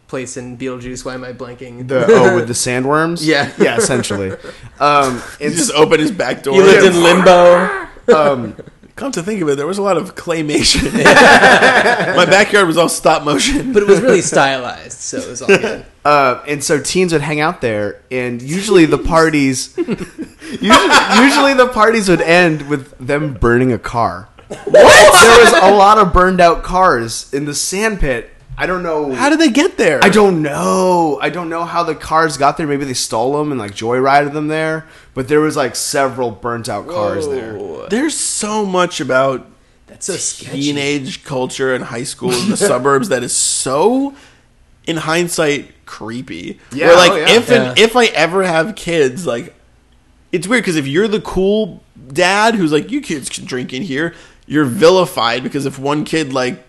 place in Beetlejuice? Why am I blanking? The oh, with the sandworms. (laughs) Yeah. yeah, essentially. (laughs) Um, He and just opened his back door. you lived in limbo. um, Come to think of it, there was a lot of claymation. (laughs) My backyard was all stop motion. but it was really stylized, so it was all good. uh, and so teens would hang out there, and usually the parties, usually, usually the parties would end with them burning a car. What? There was a lot of burned out cars in the sand pit. I don't know. How did they get there? I don't know. I don't know how the cars got there. Maybe they stole them and like joyrided them there. But there was like several burnt out cars there. There's so much about That's a sketchy. teenage culture in high school in the (laughs) suburbs that is so in hindsight creepy Yeah, Where, like oh, yeah. if Yeah. and if i ever have kids like it's weird because if you're the cool dad who's like you kids can drink in here you're vilified because if one kid like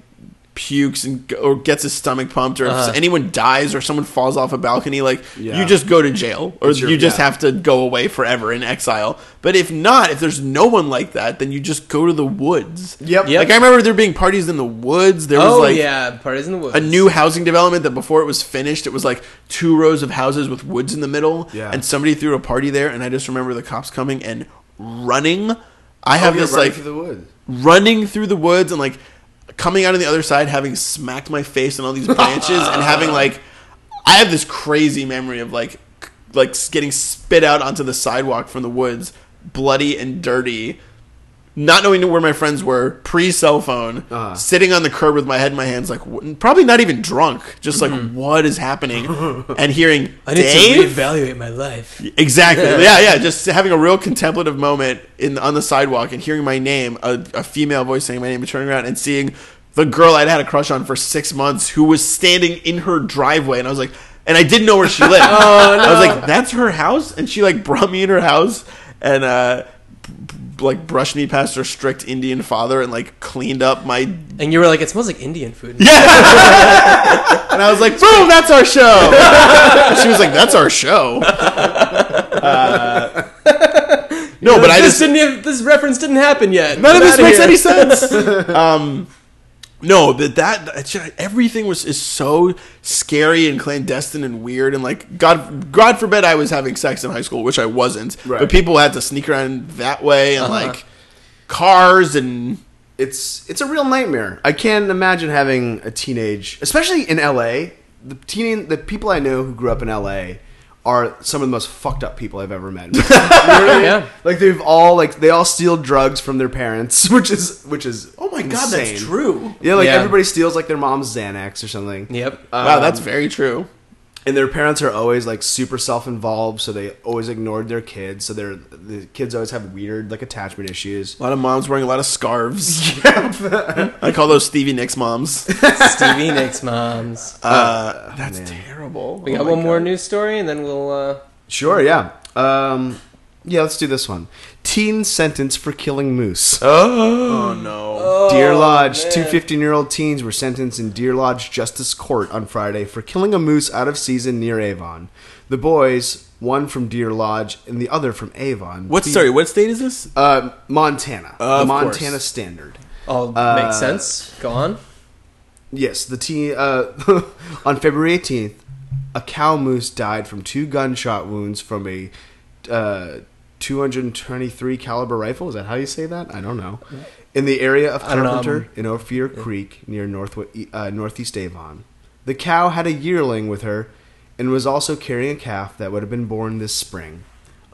pukes and or gets his stomach pumped or Uh-huh. if anyone dies or someone falls off a balcony like Yeah. you just go to jail or your- you just yeah. have to go away forever in exile but if not if there's no one like that then you just go to the woods Yep. Yep. like I remember there being parties in the woods. There was Oh like yeah, parties in the woods. a new housing development that before it was finished, it was like two rows of houses with woods in the middle. Yeah. And somebody threw a party there, and I just remember the cops coming and running. I have Oh, this you're like through the woods. running through the woods and like coming out on the other side, having smacked my face on all these branches, and having like I have this crazy memory of like like getting spit out onto the sidewalk from the woods, bloody and dirty, not knowing where my friends were, pre cell phone, Uh-huh. sitting on the curb with my head in my hands, like w- probably not even drunk, just like what is happening, (laughs) and hearing Mm-hmm. I need Dave. to reevaluate my life. Exactly. Yeah, yeah. Just having a real contemplative moment in on the sidewalk and hearing my name, a, a female voice saying my name, and turning around and seeing the girl I'd had a crush on for six months who was standing in her driveway, and I was like, and I didn't know where she lived. (laughs) oh no! I was like, that's her house, and she like brought me in her house and uh, b- b- like brushed me past her strict Indian father and like cleaned up my. And you were like, it smells like Indian food. Yeah. (laughs) And I was like, boom, that's our show. And she was like, that's our show. (laughs) Uh, no, but I just didn't. Have, this reference didn't happen yet. None of this makes here. any sense. (laughs) um, no, that that everything was is so scary and clandestine and weird and like God God forbid I was having sex in high school, which I wasn't. Right. But people had to sneak around that way and Uh-huh. like cars and it's it's a real nightmare. I can't imagine having a teenage, especially in LA. The teen, the people I know who grew up in LA are some of the most fucked up people I've ever met. You know what I mean? Yeah. Like they've all like they all steal drugs from their parents, (laughs) which is which is oh my god, insane. that's true. Yeah, like Yeah. everybody steals like their mom's Xanax or something. Yep. wow, Um, that's very true. And their parents are always like super self-involved, so they always ignored their kids. So they're the kids always have weird like attachment issues. A lot of moms wearing a lot of scarves. (laughs) (laughs) I call those Stevie Nicks moms. (laughs) Stevie Nicks moms. Uh, that's man. terrible. We Oh got my one more news story, and then we'll. uh Sure, yeah. Um, yeah, let's do this one. Teen sentenced for killing moose. (gasps) Oh no. Deer Lodge. man. Two 15 year old teens were sentenced in Deer Lodge Justice Court on Friday for killing a moose out of season near Avon. The boys, one from Deer Lodge and the other from Avon. What the- sorry, what state is this? Uh, Montana. Of the Montana course. Standard. All Uh, makes sense. Go on. Yes, the teen. Uh, (laughs) on February 18th, a cow moose died from two gunshot wounds from a uh, 223 caliber rifle. Is that how you say that? I don't know. In the area of I Carpenter in Ophir Creek near north, uh, northeast Avon. The cow had a yearling with her and was also carrying a calf that would have been born this spring.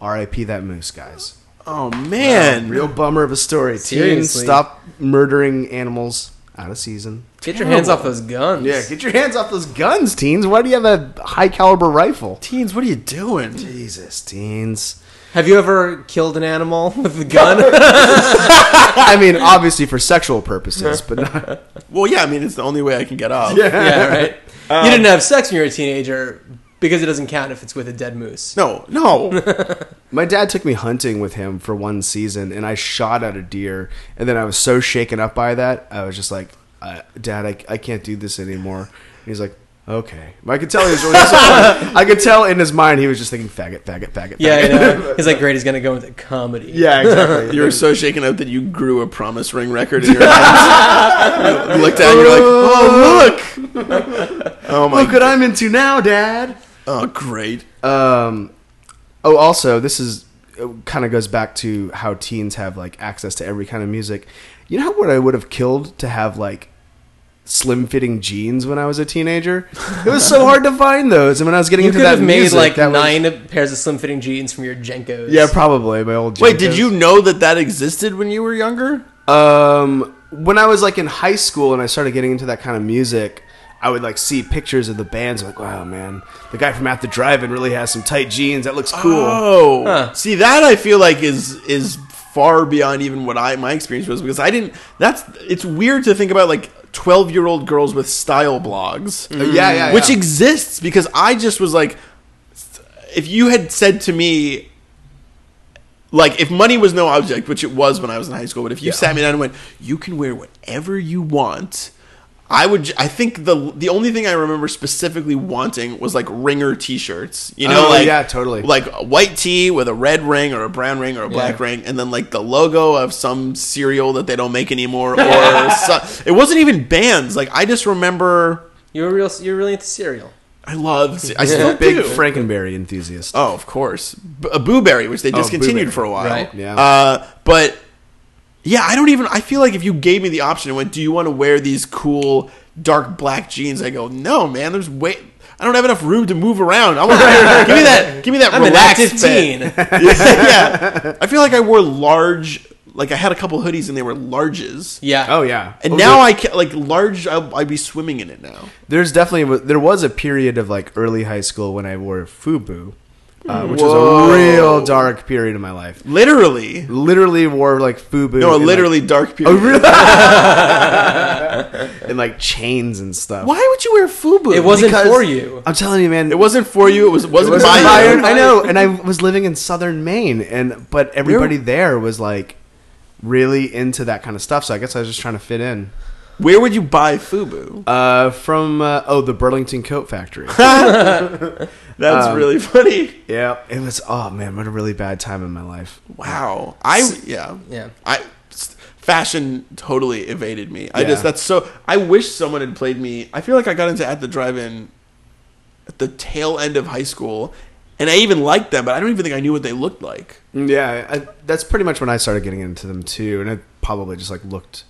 R.I.P. that moose, guys. Oh man. Real bummer of a story. Teens, Seriously. stop murdering animals out of season. Get your hands off those guns. Yeah, get your hands off those guns, teens. Why do you have a high caliber rifle? Teens, what are you doing? Jesus, teens. Have you ever killed an animal (laughs) with a (laughs) gun? I mean, obviously for sexual purposes, but not. Well, yeah, I mean, it's the only way I can get off. yeah, right. Um, you didn't have sex when you were a teenager because it doesn't count if it's with a dead moose. No, no. (laughs) My dad took me hunting with him for one season, and I shot at a deer, and then I was so shaken up by that, I was just like, uh, "Dad, I, I can't do this anymore." And he's like, "Okay." I could tell he was really disappointed. (laughs) I could tell in his mind he was just thinking, "Faggot, faggot, faggot." Yeah, I faggot." know. (laughs) He's like, great, he's going to go into comedy. yeah, exactly. (laughs) You were so shaken up that you grew a promise ring record in your hands. you looked at it and you're like, oh, look. Oh, my Look what I'm into now, Dad. Oh, great. Um, oh, also, this is kind of goes back to how teens have like access to every kind of music. You know what I would have killed to have like slim fitting jeans when I was a teenager? It was so hard to find those, and when I was getting You into could that have made music, like that was- nine pairs of slim fitting jeans from your JNCOs. yeah, probably my old. Wait, did you know that that existed when you were younger? Um, when I was like in high school and I started getting into that kind of music, I would like see pictures of the bands. Like, wow, man, the guy from At the Drive-In really has some tight jeans. That looks cool. Oh, Huh. see that I feel like is is far beyond even what I my experience was because I didn't. That's it's weird to think about like twelve year old girls with style blogs, Uh, yeah, yeah, which yeah. exists because I just was like, if you had said to me. Like if money was no object, which it was when I was in high school, but if you Yeah. sat me down and went, "You can wear whatever you want," I would. I think the the only thing I remember specifically wanting was like ringer T-shirts. You know, Oh, like yeah, totally. like a white tee with a red ring or a brown ring or a black Yeah. ring, and then like the logo of some cereal that they don't make anymore, or (laughs) so, it wasn't even bands. Like I just remember, You're real. You're really into cereal. I loved. I still Big do. Frankenberry enthusiast. Oh, of course, B- a blueberry, which they discontinued Boo-Berry. for a while. Right. Yeah. Uh, but yeah, I don't even. I feel like if you gave me the option and went, "Do you want to wear these cool dark black jeans?" I go, "No, man. There's way. I don't have enough room to move around. I want (laughs) give me that. Give me that I'm relaxed active teen. (laughs) yeah, yeah. I feel like I wore large, like I had a couple hoodies and they were larges. Yeah. Oh yeah. And Oh, now there- I can like large. I'll, I'd be swimming in it now. there's definitely there was a period of like early high school when I wore FUBU, uh, which Whoa. was a real dark period in my life. Literally, Literally wore like FUBU. no, a and, like- literally dark period. Oh really? (laughs) and like chains and stuff. Why would you wear FUBU? It wasn't Because- for you. I'm telling you, man. It wasn't for you. It was. It wasn't, was by Bayern, you. I know, and I was living in southern Maine, and but everybody there was like really into that kind of stuff. So I guess I was just trying to fit in. Where would you buy FUBU? Uh, from uh, oh, the Burlington Coat Factory. (laughs) That's Um, really (laughs) funny. yeah, it was. Oh man, what a really bad time in my life. Wow. I yeah. Yeah. I s- fashion totally evaded me. I Yeah. just that's so. I wish someone had played me. I feel like I got into at the drive-in at the tail end of high school, and I even liked them, but I don't even think I knew what they looked like. Yeah, I, that's pretty much when I started getting into them too, and I probably just like looked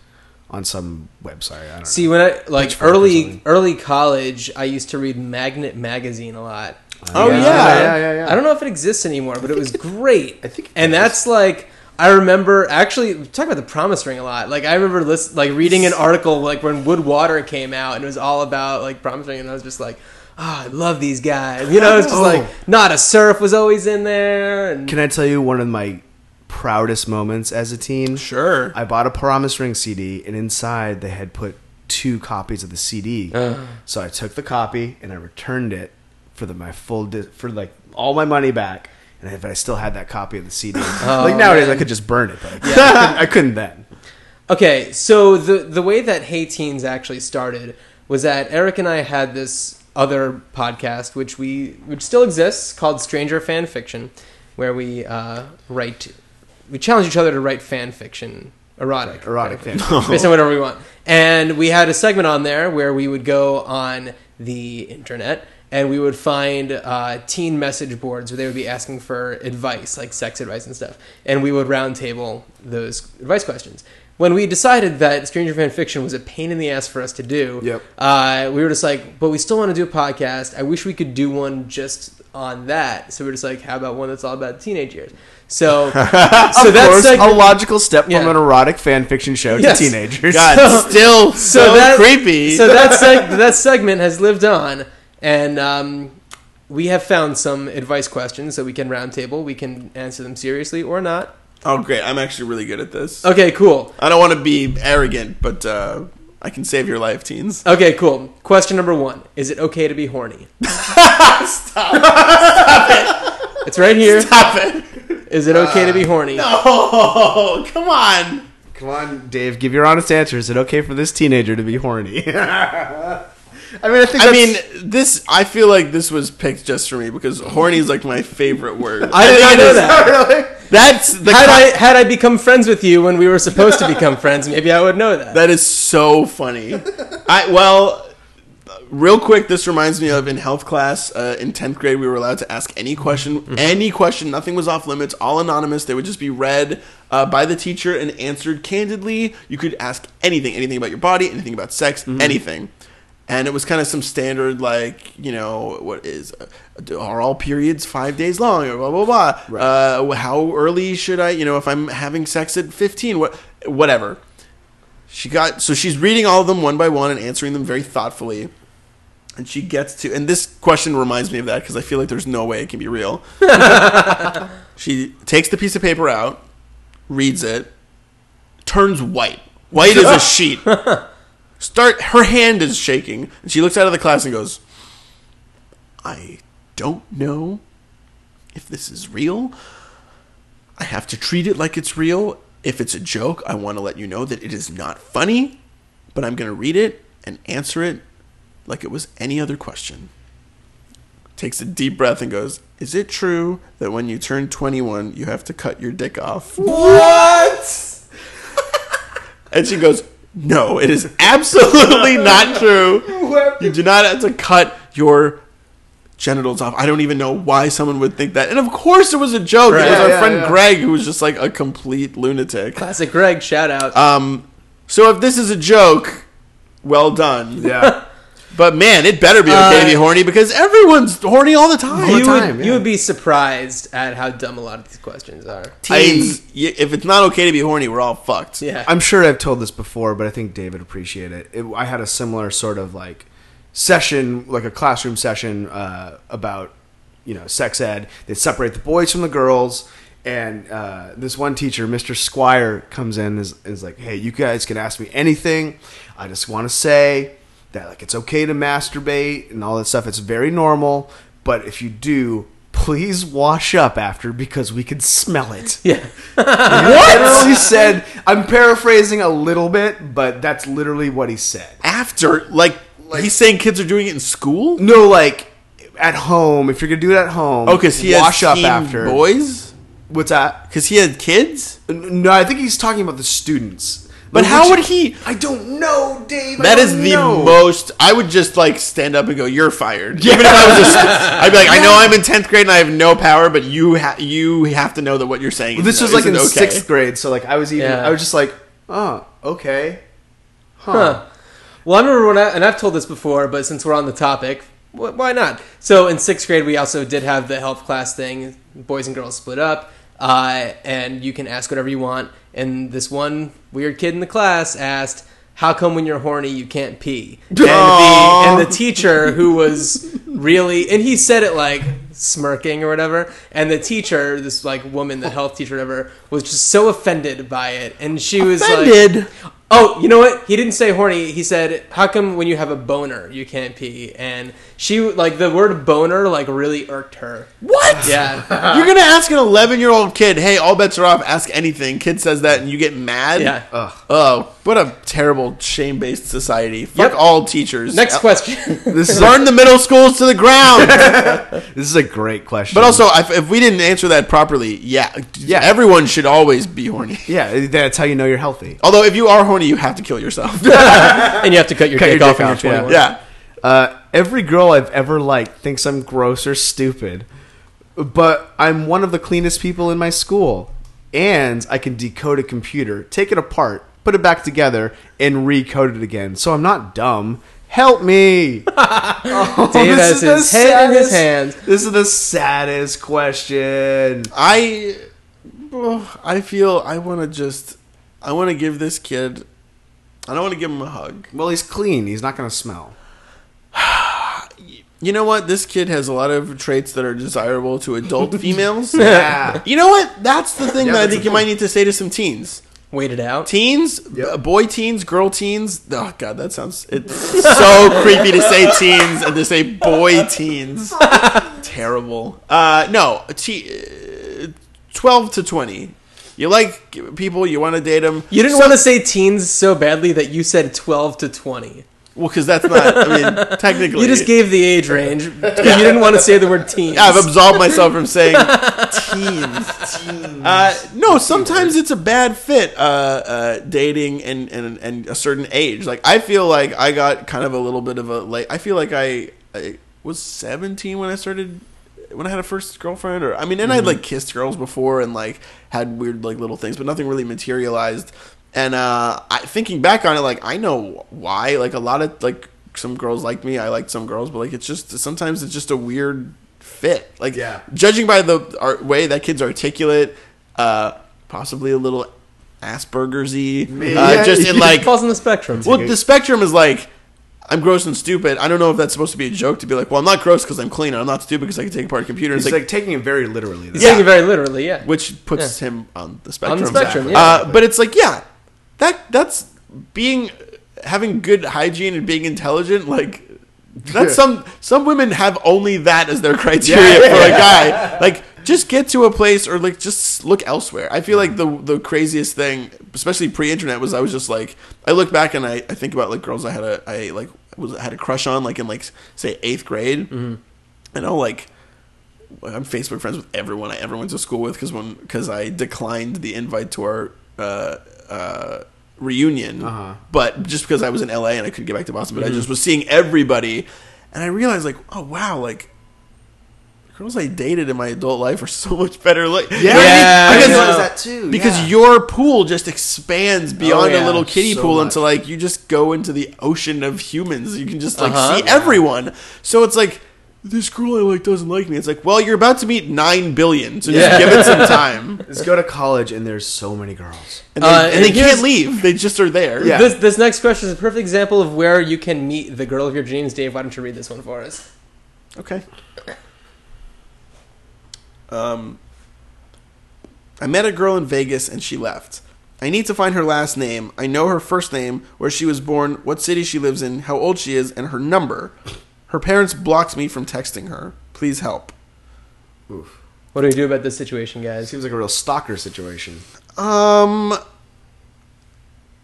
on some website. I don't See, know. when I like early early college, I used to read Magnet magazine a lot. Oh, yeah, yeah. yeah, yeah, yeah. I don't know if it exists anymore, but it was (laughs) great. I think and that's like I remember actually we talk about the promise ring a lot. Like I remember list, like reading an article like when Wood Water came out and it was all about like promise ring, and I was just like, oh, I love these guys. You know, it's just like (laughs) Nada Surf was always in there, and Can I tell you one of my proudest moments as a teen? Sure. I bought a Promise Ring CD, and inside they had put two copies of the CD. Uh-huh. So I took the copy and I returned it for the my full di- for like all my money back. And if I still had that copy of the CD, (laughs) like nowadays I could just burn it, but (laughs) I, couldn't, I, couldn't, then. Okay, so the the way that Hey Teens actually started was that Eric and I had this other podcast, which we which still exists, called Stranger Fan Fiction, where we uh, write, we challenge each other to write fan fiction, erotic, Erotic fan. (laughs) based on whatever we want. And we had a segment on there where we would go on the internet and we would find uh, teen message boards where they would be asking for advice, like sex advice and stuff. And we would roundtable those advice questions. When we decided that Stranger Fan Fiction was a pain in the ass for us to do, Yep. uh, we were just like, but we still want to do a podcast. I wish we could do one just on that. So we are just like, how about one that's all about teenage years? So, (laughs) so of that's course, segment- a logical step Yeah. from an erotic fan fiction show Yes. to teenagers. God, (laughs) still so, that, creepy. So that seg- that segment has lived on, and um, we have found some advice questions that we can roundtable. We can answer them seriously or not. oh, great! I'm actually really good at this. Okay, cool. I don't want to be arrogant, but uh, I can save your life, teens. Okay, cool. Question number one: Is it okay to be horny? (laughs) Stop. Stop it. It's right here. Stop it! Is it okay to be horny? Oh, come on! Come on, Dave, give your honest answer. Is it okay for this teenager to be horny? (laughs) I mean, I think. I mean, this. I feel like this was picked just for me because horny is like my favorite word. I did not it know that. really. That's the. Had co- I had I become friends with you when we were supposed to become friends, maybe I would know that. That is so funny. I well, real quick. This reminds me of in health class uh, in tenth grade. We were allowed to ask any question, Mm-hmm. any question. Nothing was off limits. All anonymous. They would just be read uh, by the teacher and answered candidly. You could ask anything, anything about your body, anything about sex, Mm-hmm. anything. And it was kind of some standard, like you know, what is uh, are all periods five days long or blah blah blah. Uh, how early should I, you know, if I'm having sex at fifteen, what, whatever. She got so she's reading all of them one by one and answering them very thoughtfully. And she gets to, and this question reminds me of that because I feel like there's no way it can be real. (laughs) she takes the piece of paper out, reads it, turns white, white as a sheet. (laughs) Start. Her hand is shaking, and she looks out of the class and goes, "I don't know if this is real. I have to treat it like it's real. If it's a joke, I want to let you know that it is not funny, but I'm going to read it and answer it like it was any other question. Takes a deep breath and goes, Is it true that when you turn 21, you have to cut your dick off? what? (laughs) And she goes, No, it is absolutely (laughs) not true. You do not have to cut your genitals off. I don't even know why someone would think that. And of course, it was a joke. it was Right. our Yeah, friend yeah. Greg who was just like a complete lunatic. Classic Greg. Shout out. Um, so if this is a joke, well done. yeah. (laughs) But man, it better be okay to be Uh, horny because everyone's horny all the time. the you time, would yeah. you would be surprised at how dumb a lot of these questions are. I- Teens. if it's not okay to be horny, we're all fucked. Yeah. I'm sure I've told this before, but I think David appreciate it. it I had a similar sort of like session, like a classroom session uh, about you know sex ed. They separate the boys from the girls, and uh, this one teacher, Mr. Squire, comes in and is, is like, "Hey, you guys can ask me anything. I just want to say that like it's okay to masturbate and all that stuff. It's very normal, but if you do." Please wash up after because we can smell it. Yeah. (laughs) What? Literally said. I'm paraphrasing a little bit, but that's literally what he said. After, like, he's saying kids are doing it in school. No, like at home. If you're gonna do it at home, Oh, because he wash up after. boys. What's that? Because he had kids. No, I think he's talking about the students. But Which- how would he? I don't know, Dave. I That is don't the know. most. I would just like stand up and go, "You're fired." Even if I was, a, stu- (laughs) I'd be like, "I know I'm in tenth grade and I have no power, but you ha- you have to know that what you're saying." Is This was no- like in isn't okay." sixth grade, so like I was even. Yeah. I was just like, oh, okay. Huh. Well, I remember when I, and I've told this before, but since we're on the topic, wh- why not? So in sixth grade, we also did have the health class thing. Boys and girls split up, uh, and you can ask whatever you want. And this one weird kid in the class asked, "How come when you're horny you can't pee?" And the, and the teacher, who was really, and he said it like smirking or whatever. And the teacher, this like woman, the health teacher, whatever, was just so offended by it, and she was like. Offended. Oh, you know what? He didn't say horny. He said, "How come when you have a boner you can't pee?" And she like the word boner like really irked her. What? Yeah, (laughs) You're gonna ask an 11 year old kid, "Hey, all bets are off. Ask anything." Kid says that, and you get mad. yeah. Oh, what a terrible shame-based society. Fuck Yep. all teachers. Next question. This is (laughs) a, Burn the middle schools to the ground. (laughs) this is a great question. but also, if, if we didn't answer that properly, yeah, Yeah. everyone should always be horny. yeah, that's how you know you're healthy. Although, if you are horny, you have to kill yourself. (laughs) (laughs) and you have to cut your Cut dick your off dick when off, you're yeah. 21. yeah. Uh, every girl I've ever liked thinks I'm gross or stupid, but I'm one of the cleanest people in my school, and I can decode a computer, take it apart, put it back together, and recode it again. So I'm not dumb. Help me! (laughs) Oh, Dave this has is the his head in his saddest- hands. This is the saddest question. I, I feel I want to just, I want to give this kid, I don't want to give him a hug. Well, he's clean. He's not going to smell. (sighs) You know what? This kid has a lot of traits that are desirable to adult (laughs) females. Yeah. You know what? That's the thing Yeah, that I think you thing. might need to say to some teens. Wait it out. Teens, Yep. boy teens, girl teens. Oh god, that sounds it's (laughs) so creepy to say teens and to say boy teens. (laughs) Terrible. Uh, no, te- uh, twelve to twenty. You like people, you want to date them. You didn't want to say teens so badly that you said 12 to 20. well because that's not. I mean, (laughs) technically, You just gave the age range. but (laughs) You didn't want to say the word teens. I've absolved myself from saying (laughs) teens. Uh, no, sometimes it's a bad fit. Uh, uh, dating and, and and a certain age. Like I feel like I got kind of a little bit of a like. I feel like I, I was seventeen when I started. When I had a first girlfriend, or I mean, and I'd like kissed girls before and like had weird like little things, but nothing really materialized. And uh, I, thinking back on it, like I know why. Like a lot of like some girls liked me, I liked some girls, but like it's just sometimes it's just a weird fit. Like Yeah. judging by the art, way that kid's articulate, uh, possibly a little Asperger's-y, uh, Yeah. just in like falls on the spectrum. well, the spectrum is like, I'm gross and stupid. I don't know if that's supposed to be a joke to be like, well, I'm not gross because I'm clean, and I'm not stupid because I can take apart a computer. It's It's like, like, taking it very literally. He's taking it very literally, yeah. which puts him on the spectrum. On the spectrum, Exactly. yeah. Uh, but it's like, yeah, that that's being having good hygiene and being intelligent. Like that's (laughs) some some women have only that as their criteria Yeah. for a guy. Like just get to a place or like just look elsewhere. I feel like the the craziest thing, especially pre-internet, was I was just like I look back and I, I think about like girls I had a I like was had a crush on like in like say eighth grade, and I'll like. I'm Facebook friends with everyone I ever went to school with because when because I declined the invite to our uh, uh, reunion, Uh-huh. but just because I was in LA and I couldn't get back to Boston, but I just was seeing everybody, and I realized like, oh wow, like girls I dated in my adult life are so much better. Like, Yeah, Yeah, I I realize know. that too. because yeah. your pool just expands beyond yeah. a little kiddie So pool much. into like you just go into the ocean of humans. You can just like Uh-huh. see everyone. So it's like this girl I like doesn't like me. It's like, well, you're about to meet nine billion, so Yeah. just give it some (laughs) time. Let's go to college and there's so many girls. And they, Uh, and and they can't leave. They just are there. Yeah. This this next question is a perfect example of where you can meet the girl of your dreams. Dave, why don't you read this one for us? Okay. Um, I met a girl in Vegas and she left. I need to find her last name. I know her first name, where she was born, what city she lives in, how old she is, and her number. Her parents blocked me from texting her. Please help. Oof. What do we do about this situation, guys? Seems like a real stalker situation. Um,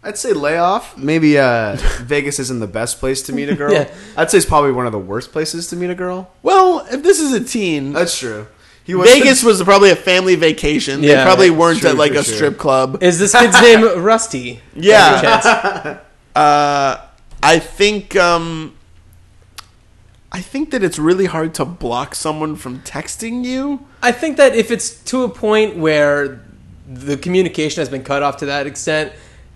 I'd say layoff. Maybe uh, (laughs) Vegas isn't the best place to meet a (laughs) girl. Yeah. I'd say it's probably one of the worst places to meet a girl. well, if this is a teen, That's true. He wants to- Vegas was probably a family vacation. they probably weren't true at like for a sure. strip club. Is this kid's (laughs) name Rusty? Yeah. (laughs) Uh, I think um, I think that it's really hard to block someone from texting you. I think that if it's to a point where the communication has been cut off to that extent,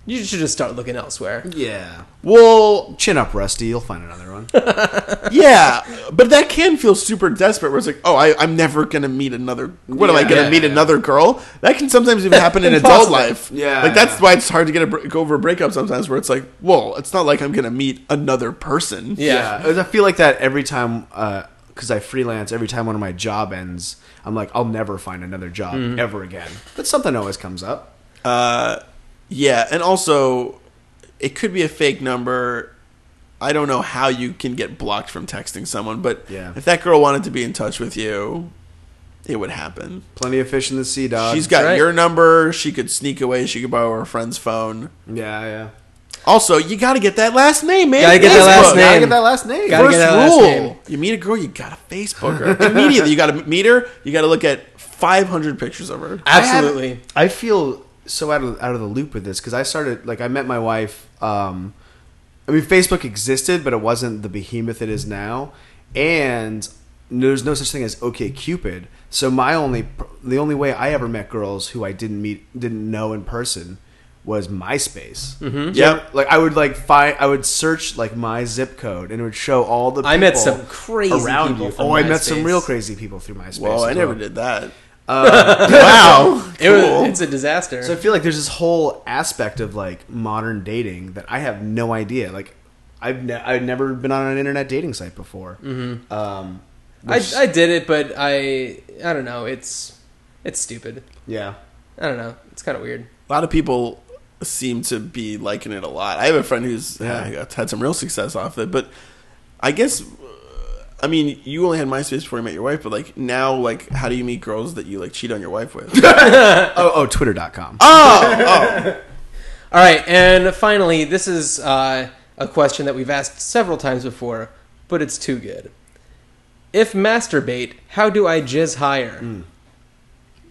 you should just start looking elsewhere. Yeah. Well, Chin up, Rusty. You'll find another one. (laughs) yeah, but that can feel super desperate. Where it's like, oh, I, I'm never gonna meet another. What am I Yeah. gonna Yeah. meet another girl? That can sometimes even happen in adult Impossible. life. Yeah, like that's yeah. why it's hard to get a, br- go over a breakup sometimes. Where it's like, well, it's not like I'm gonna meet another person. Yeah. I feel like that every time because I freelance. Every time one of my job ends, I'm like, I'll never find another job Mm-hmm. ever again. But something always comes up. Uh, yeah, and also it could be a fake number. I don't know how you can get blocked from texting someone, but Yeah. if that girl wanted to be in touch with you, it would happen. Plenty of fish in the sea, dog. She's got right. your number. She could sneak away. She could borrow her friend's phone. yeah, yeah. Also, you got to get that last name, man. Gotta get that last name. Gotta get that last name. Gotta First get that last rule: name. you meet a girl, you got to Facebook her (laughs) immediately. You got to meet her. You got to look at 500 pictures of her. Absolutely. I feel so out of out of the loop with this because I started like I met my wife. Um, I mean, Facebook existed, but it wasn't the behemoth it is now, and there's no such thing as OK Cupid. So my only the only way I ever met girls who I didn't meet didn't know in person was MySpace. Mm-hmm. Yep. like I would like find I would search like my zip code and it would show all the. I met some crazy around people Oh, I met some real crazy people through MySpace. Well, I never did that. (laughs) wow. (laughs) It was, it's a disaster. So I feel like there's this whole aspect of like modern dating that I have no idea. Like I've ne- I've never been on an internet dating site before. Mm-hmm. Um, I, which- I did it, but I I don't know. It's it's stupid. yeah. I don't know. It's kind of weird. a lot of people seem to be liking it a lot. I have a friend who's Yeah. uh, had some real success off it, but I guess, uh, I mean, you only had MySpace before you met your wife, but like now, like, how do you meet girls that you like cheat on your wife with? (laughs) Oh oh Twitter.com. oh, oh, (laughs) All right, and finally, this is uh, a question that we've asked several times before, but it's too good. If masturbate, how do I jizz higher?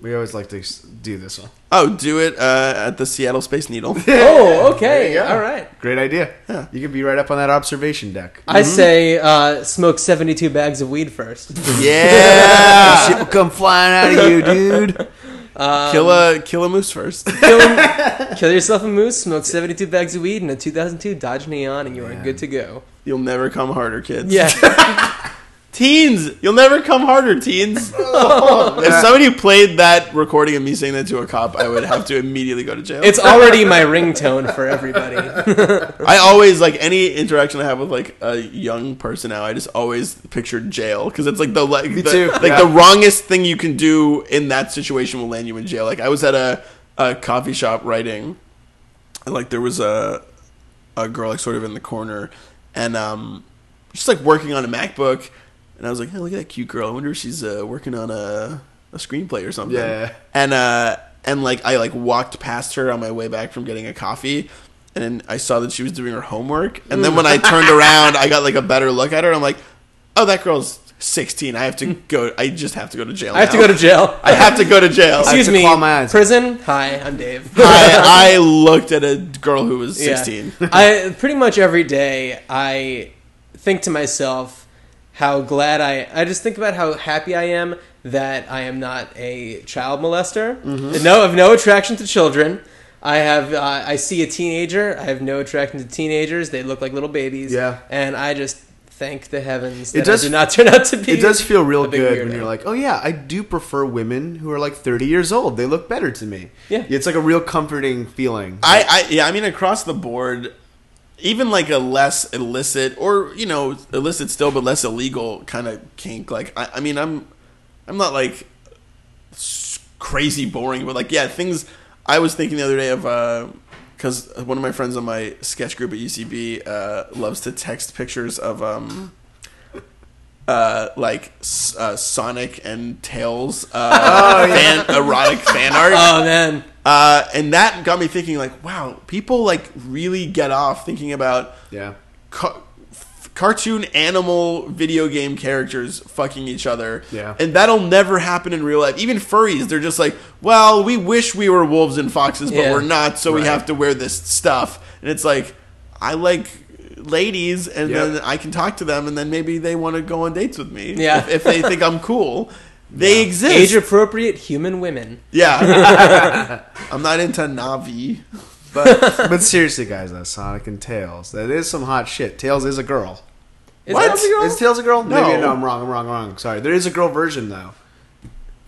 We always like to do this one. oh, do it uh, at the Seattle Space Needle. (laughs) Oh, okay. There you go. All right. Great idea. Yeah. You could be right up on that observation deck. I say uh, smoke 72 bags of weed first. (laughs) yeah, Shit will come flying out of you, dude. (laughs) Um, kill a kill a moose first. kill, kill yourself a moose, smoke 72 bags of weed, and a 2002 Dodge Neon, and you are good to go. You'll never come harder, kids. Yeah. Teens, you'll never come harder, teens. (laughs) if somebody played that recording of me saying that to a cop, I would have to immediately go to jail. it's already my ringtone for everybody. (laughs) I always like any interaction I have with like a young person now. I just always picture jail because it's like the like the, too, like yeah. the wrongest thing you can do in that situation will land you in jail. Like I was at a, a coffee shop writing, and like there was a a girl like sort of in the corner, and um just like working on a MacBook, and I was like, hey, look at that cute girl. I wonder if she's uh, working on a a screenplay or something. Yeah. And uh and like I like walked past her on my way back from getting a coffee and I saw that she was doing her homework and then when I (laughs) turned around I got like a better look at her I'm like, "Oh, that girl's 16. I have to go I just have to go to jail. I have to go to jail. I have to go to jail. Excuse to me. claw my eyes. Prison. Hi, I'm Dave. (laughs) I, (laughs) I looked at a girl who was Yeah. 16. I pretty much every day I think to myself, how glad I I just think about how happy I am that I am not a child molester. Mm-hmm. No, I have no attraction to children. I have uh, I see a teenager. I have no attraction to teenagers. They look like little babies. Yeah. and I just thank the heavens It that does- I do not turn out to be. It does feel real a big good when you're like, oh yeah, I do prefer women who are like 30 years old. They look better to me. Yeah. it's like a real comforting feeling. I, I yeah, I mean across the board, even like a less illicit or you know illicit still, but less illegal kind of kink. Like I, I mean, I'm I'm not like crazy boring, but like yeah, things. I was thinking the other day of uh because one of my friends on my sketch group at UCB uh, loves to text pictures of um. Uh, like uh, Sonic and Tails, uh, fan, erotic fan art. Oh man, Uh, and that got me thinking, like, wow, people like really get off thinking about yeah, ca- f- cartoon animal video game characters fucking each other. Yeah. and that'll never happen in real life. Even furries, they're just like, well, we wish we were wolves and foxes, but Yeah. we're not, so we have to wear this stuff. And it's like, I like ladies, and Yep. then I can talk to them, and then maybe they want to go on dates with me. Yeah. if, if they think I'm cool. (laughs) They exist. age appropriate human women. Yeah. (laughs) I'm not into Navi. but but seriously, guys, though, Sonic and Tails, that is some hot shit. Tails is a girl. Is What? that a girl? Is Tails a girl? No. Maybe no. I'm wrong. I'm wrong. I'm wrong. Sorry. There is a girl version though.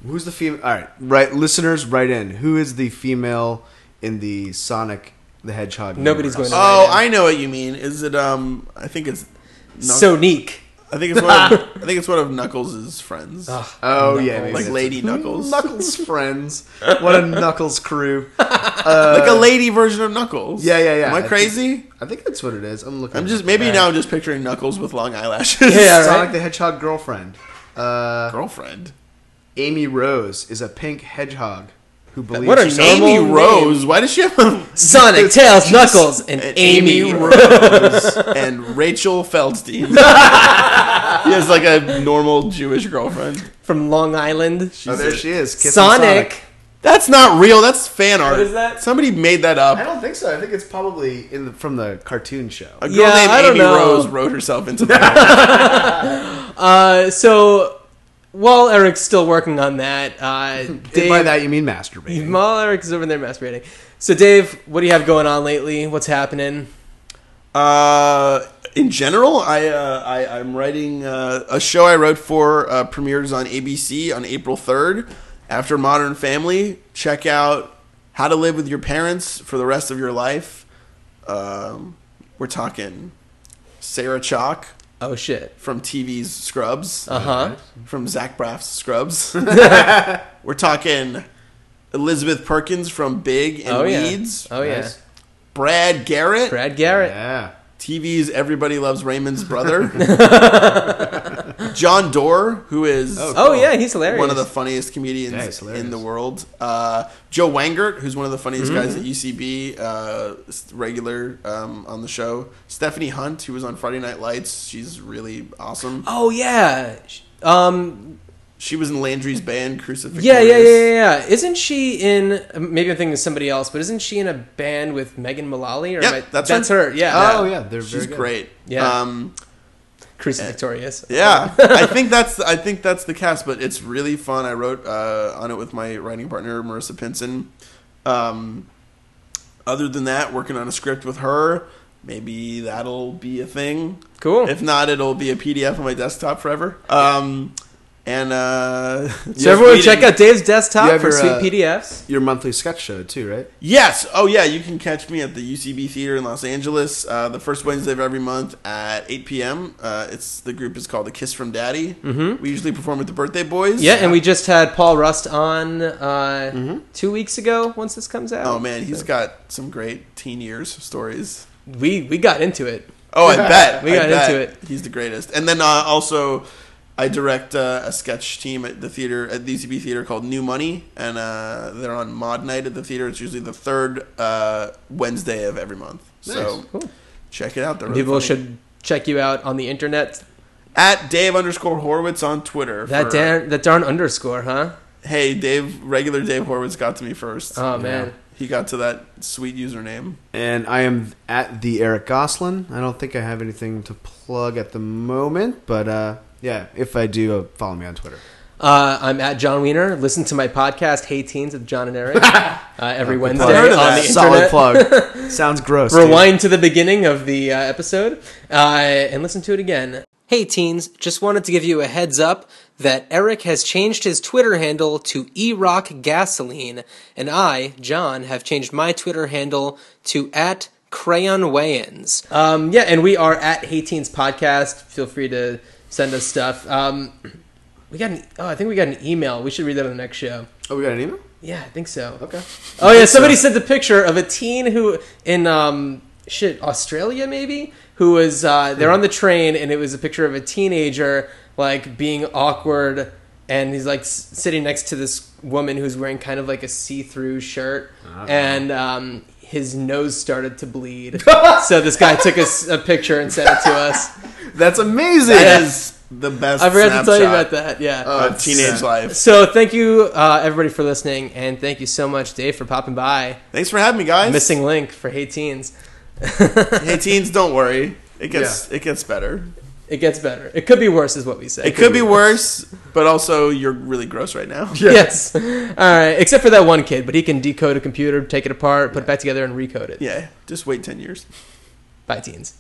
Who's the female? All right, right. Listeners, write in. Who is the female in the Sonic the Hedgehog? Nobody's universe? going Oh, Right now. I know what you mean. Is it um I think it's Knuck- Sonique. I think it's one of (laughs) I think it's one of Knuckles' friends. Oh yeah, maybe Like that's Lady. Knuckles. Knuckles (laughs) friends. (laughs) What a Knuckles crew. like a lady version of Knuckles. Yeah, yeah, yeah. Am I I crazy? I think that's what it is. I'm looking. I'm just maybe All now. I'm just picturing Knuckles with long eyelashes. Yeah, Sonic right. the Hedgehog girlfriend. Uh, Girlfriend. Amy Rose is a pink hedgehog who believes What are she's- normal Amy name. Rose. Why does she have a Sonic, (laughs) Tails, Knuckles, and, and Amy. Amy Rose (laughs) and Rachel Feldstein? (laughs) he has like a normal Jewish girlfriend. from Long Island. Oh, there she is. kissing Sonic. That's not real. That's fan art. is that? Somebody made that up. I don't think so. I think it's probably in the, from the cartoon show. A girl Yeah, named I Amy know. Rose wrote herself into that. Uh, so while Eric's still working on that, uh, (laughs) Dave. by that you mean masturbating. (laughs) while Eric is over there masturbating. So Dave, what do you have going on lately? What's happening? Uh, in general, I, uh, I I'm writing uh, a show I wrote for uh, premieres on ABC on April third. After Modern Family, check out How to Live with Your Parents for the Rest of Your Life. Um, we're talking Sarah Chalke Oh shit. from TV's Scrubs, Uh huh. from Zach Braff's Scrubs. (laughs) (laughs) we're talking Elizabeth Perkins from Big and Oh yeah. Weeds. Oh yeah. Brad Garrett, Brad Garrett. Yeah. TV's Everybody Loves Raymond's brother. (laughs) Jon Dore, who is Oh yeah, he's hilarious. one of the funniest comedians Yeah, in the world. Uh, Joe Wengert, who's one of the funniest guys Mm-hmm. at UCB, uh, regular um, on the show. Stephanie Hunt, who was on Friday Night Lights, she's really awesome. Oh yeah. Um. She was in Landry's band, Crucifix. Yeah, yeah, yeah, yeah, yeah. Isn't she in? Maybe I'm thinking of somebody else, but isn't she in a band with Megan Mullally? Or Yep, I- that's that's her. her. Yeah. Oh yeah, they're She's very good. great. Yeah. Um, Crucifictorious. Yeah, (laughs) I think that's I think that's the cast, but it's really fun. I wrote uh, on it with my writing partner Marissa Pinson. Um, other than that, working on a script with her. Maybe that'll be a thing. Cool. If not, it'll be a PDF on my desktop forever. Um, and uh, (laughs) so everyone, we check out Dave's desktop for your, sweet uh, PDFs. Your monthly sketch show too, right? Yes. Oh, yeah. You can catch me at the UCB Theater in Los Angeles uh, the first Wednesday of every month at 8 p.m. Uh, it's the group is called The Kiss from Daddy. Mm-hmm. We usually perform with the Birthday Boys. Yeah, and we just had Paul Rust on uh, two weeks ago. Once this comes out. Oh man, he's got some great teen years stories. we we got into it. Oh, I (laughs) bet We I got bet. into it. He's the greatest. And then uh, also, I direct uh, a sketch team at the theater at the UCB Theater called New Money, and uh, they're on Maude Night at the theater. It's usually the third uh, Wednesday of every month. So Cool. check it out. They're really People funny. should check you out on the internet. at Dave underscore Horwitz on Twitter. That for- darn that darn underscore, huh? Hey, Dave. Regular Dave Horwitz got to me first. Oh man. He got to that sweet username. And I am at the Eric Goslin. I don't think I have anything to plug at the moment, but uh, Yeah, if I do, uh, follow me on Twitter. Uh, I'm at Jon Wiener. Listen to my podcast, Hey Teens with Jon and Eric, (laughs) uh, every Wednesday I've heard of on that. the Solid internet. plug. (laughs) Sounds gross. dude. Rewind to the beginning of the uh, episode uh, and listen to it again. Hey teens, just wanted to give you a heads up that Eric has changed his Twitter handle to eRock Gasoline, and I, Jon, have changed my Twitter handle to at Crayon Wayans. Um, yeah, and we are at Hey Teens Podcast. Feel free to send us stuff. Um, we got an, oh, I think we got an email. We should read that on the next show. Oh, we got an email. Yeah, I think so. Okay. Oh yeah, somebody sent a picture of a teen who in um shit Australia maybe who was uh, they're on the train and it was a picture of a teenager like being awkward and he's like s- sitting next to this woman who's wearing kind of like a see-through shirt and um, his nose started to bleed. (laughs) so this guy took a picture and sent it to us. That's amazing. That is the best. I forgot to tell you about that. Yeah. Of teenage life. so thank you uh, everybody for listening and thank you so much Dave for popping by. Thanks for having me, guys. Missing link for Hey Teens. hey, teens, don't worry. It gets it gets better. It gets better. It could be worse, is what we say. It could be worse, but also you're really gross right now. (laughs) Yes. (laughs) All right. Except for that one kid, but he can decode a computer, take it apart, put it back together, and recode it. Yeah, just wait ten years. Bye, teens.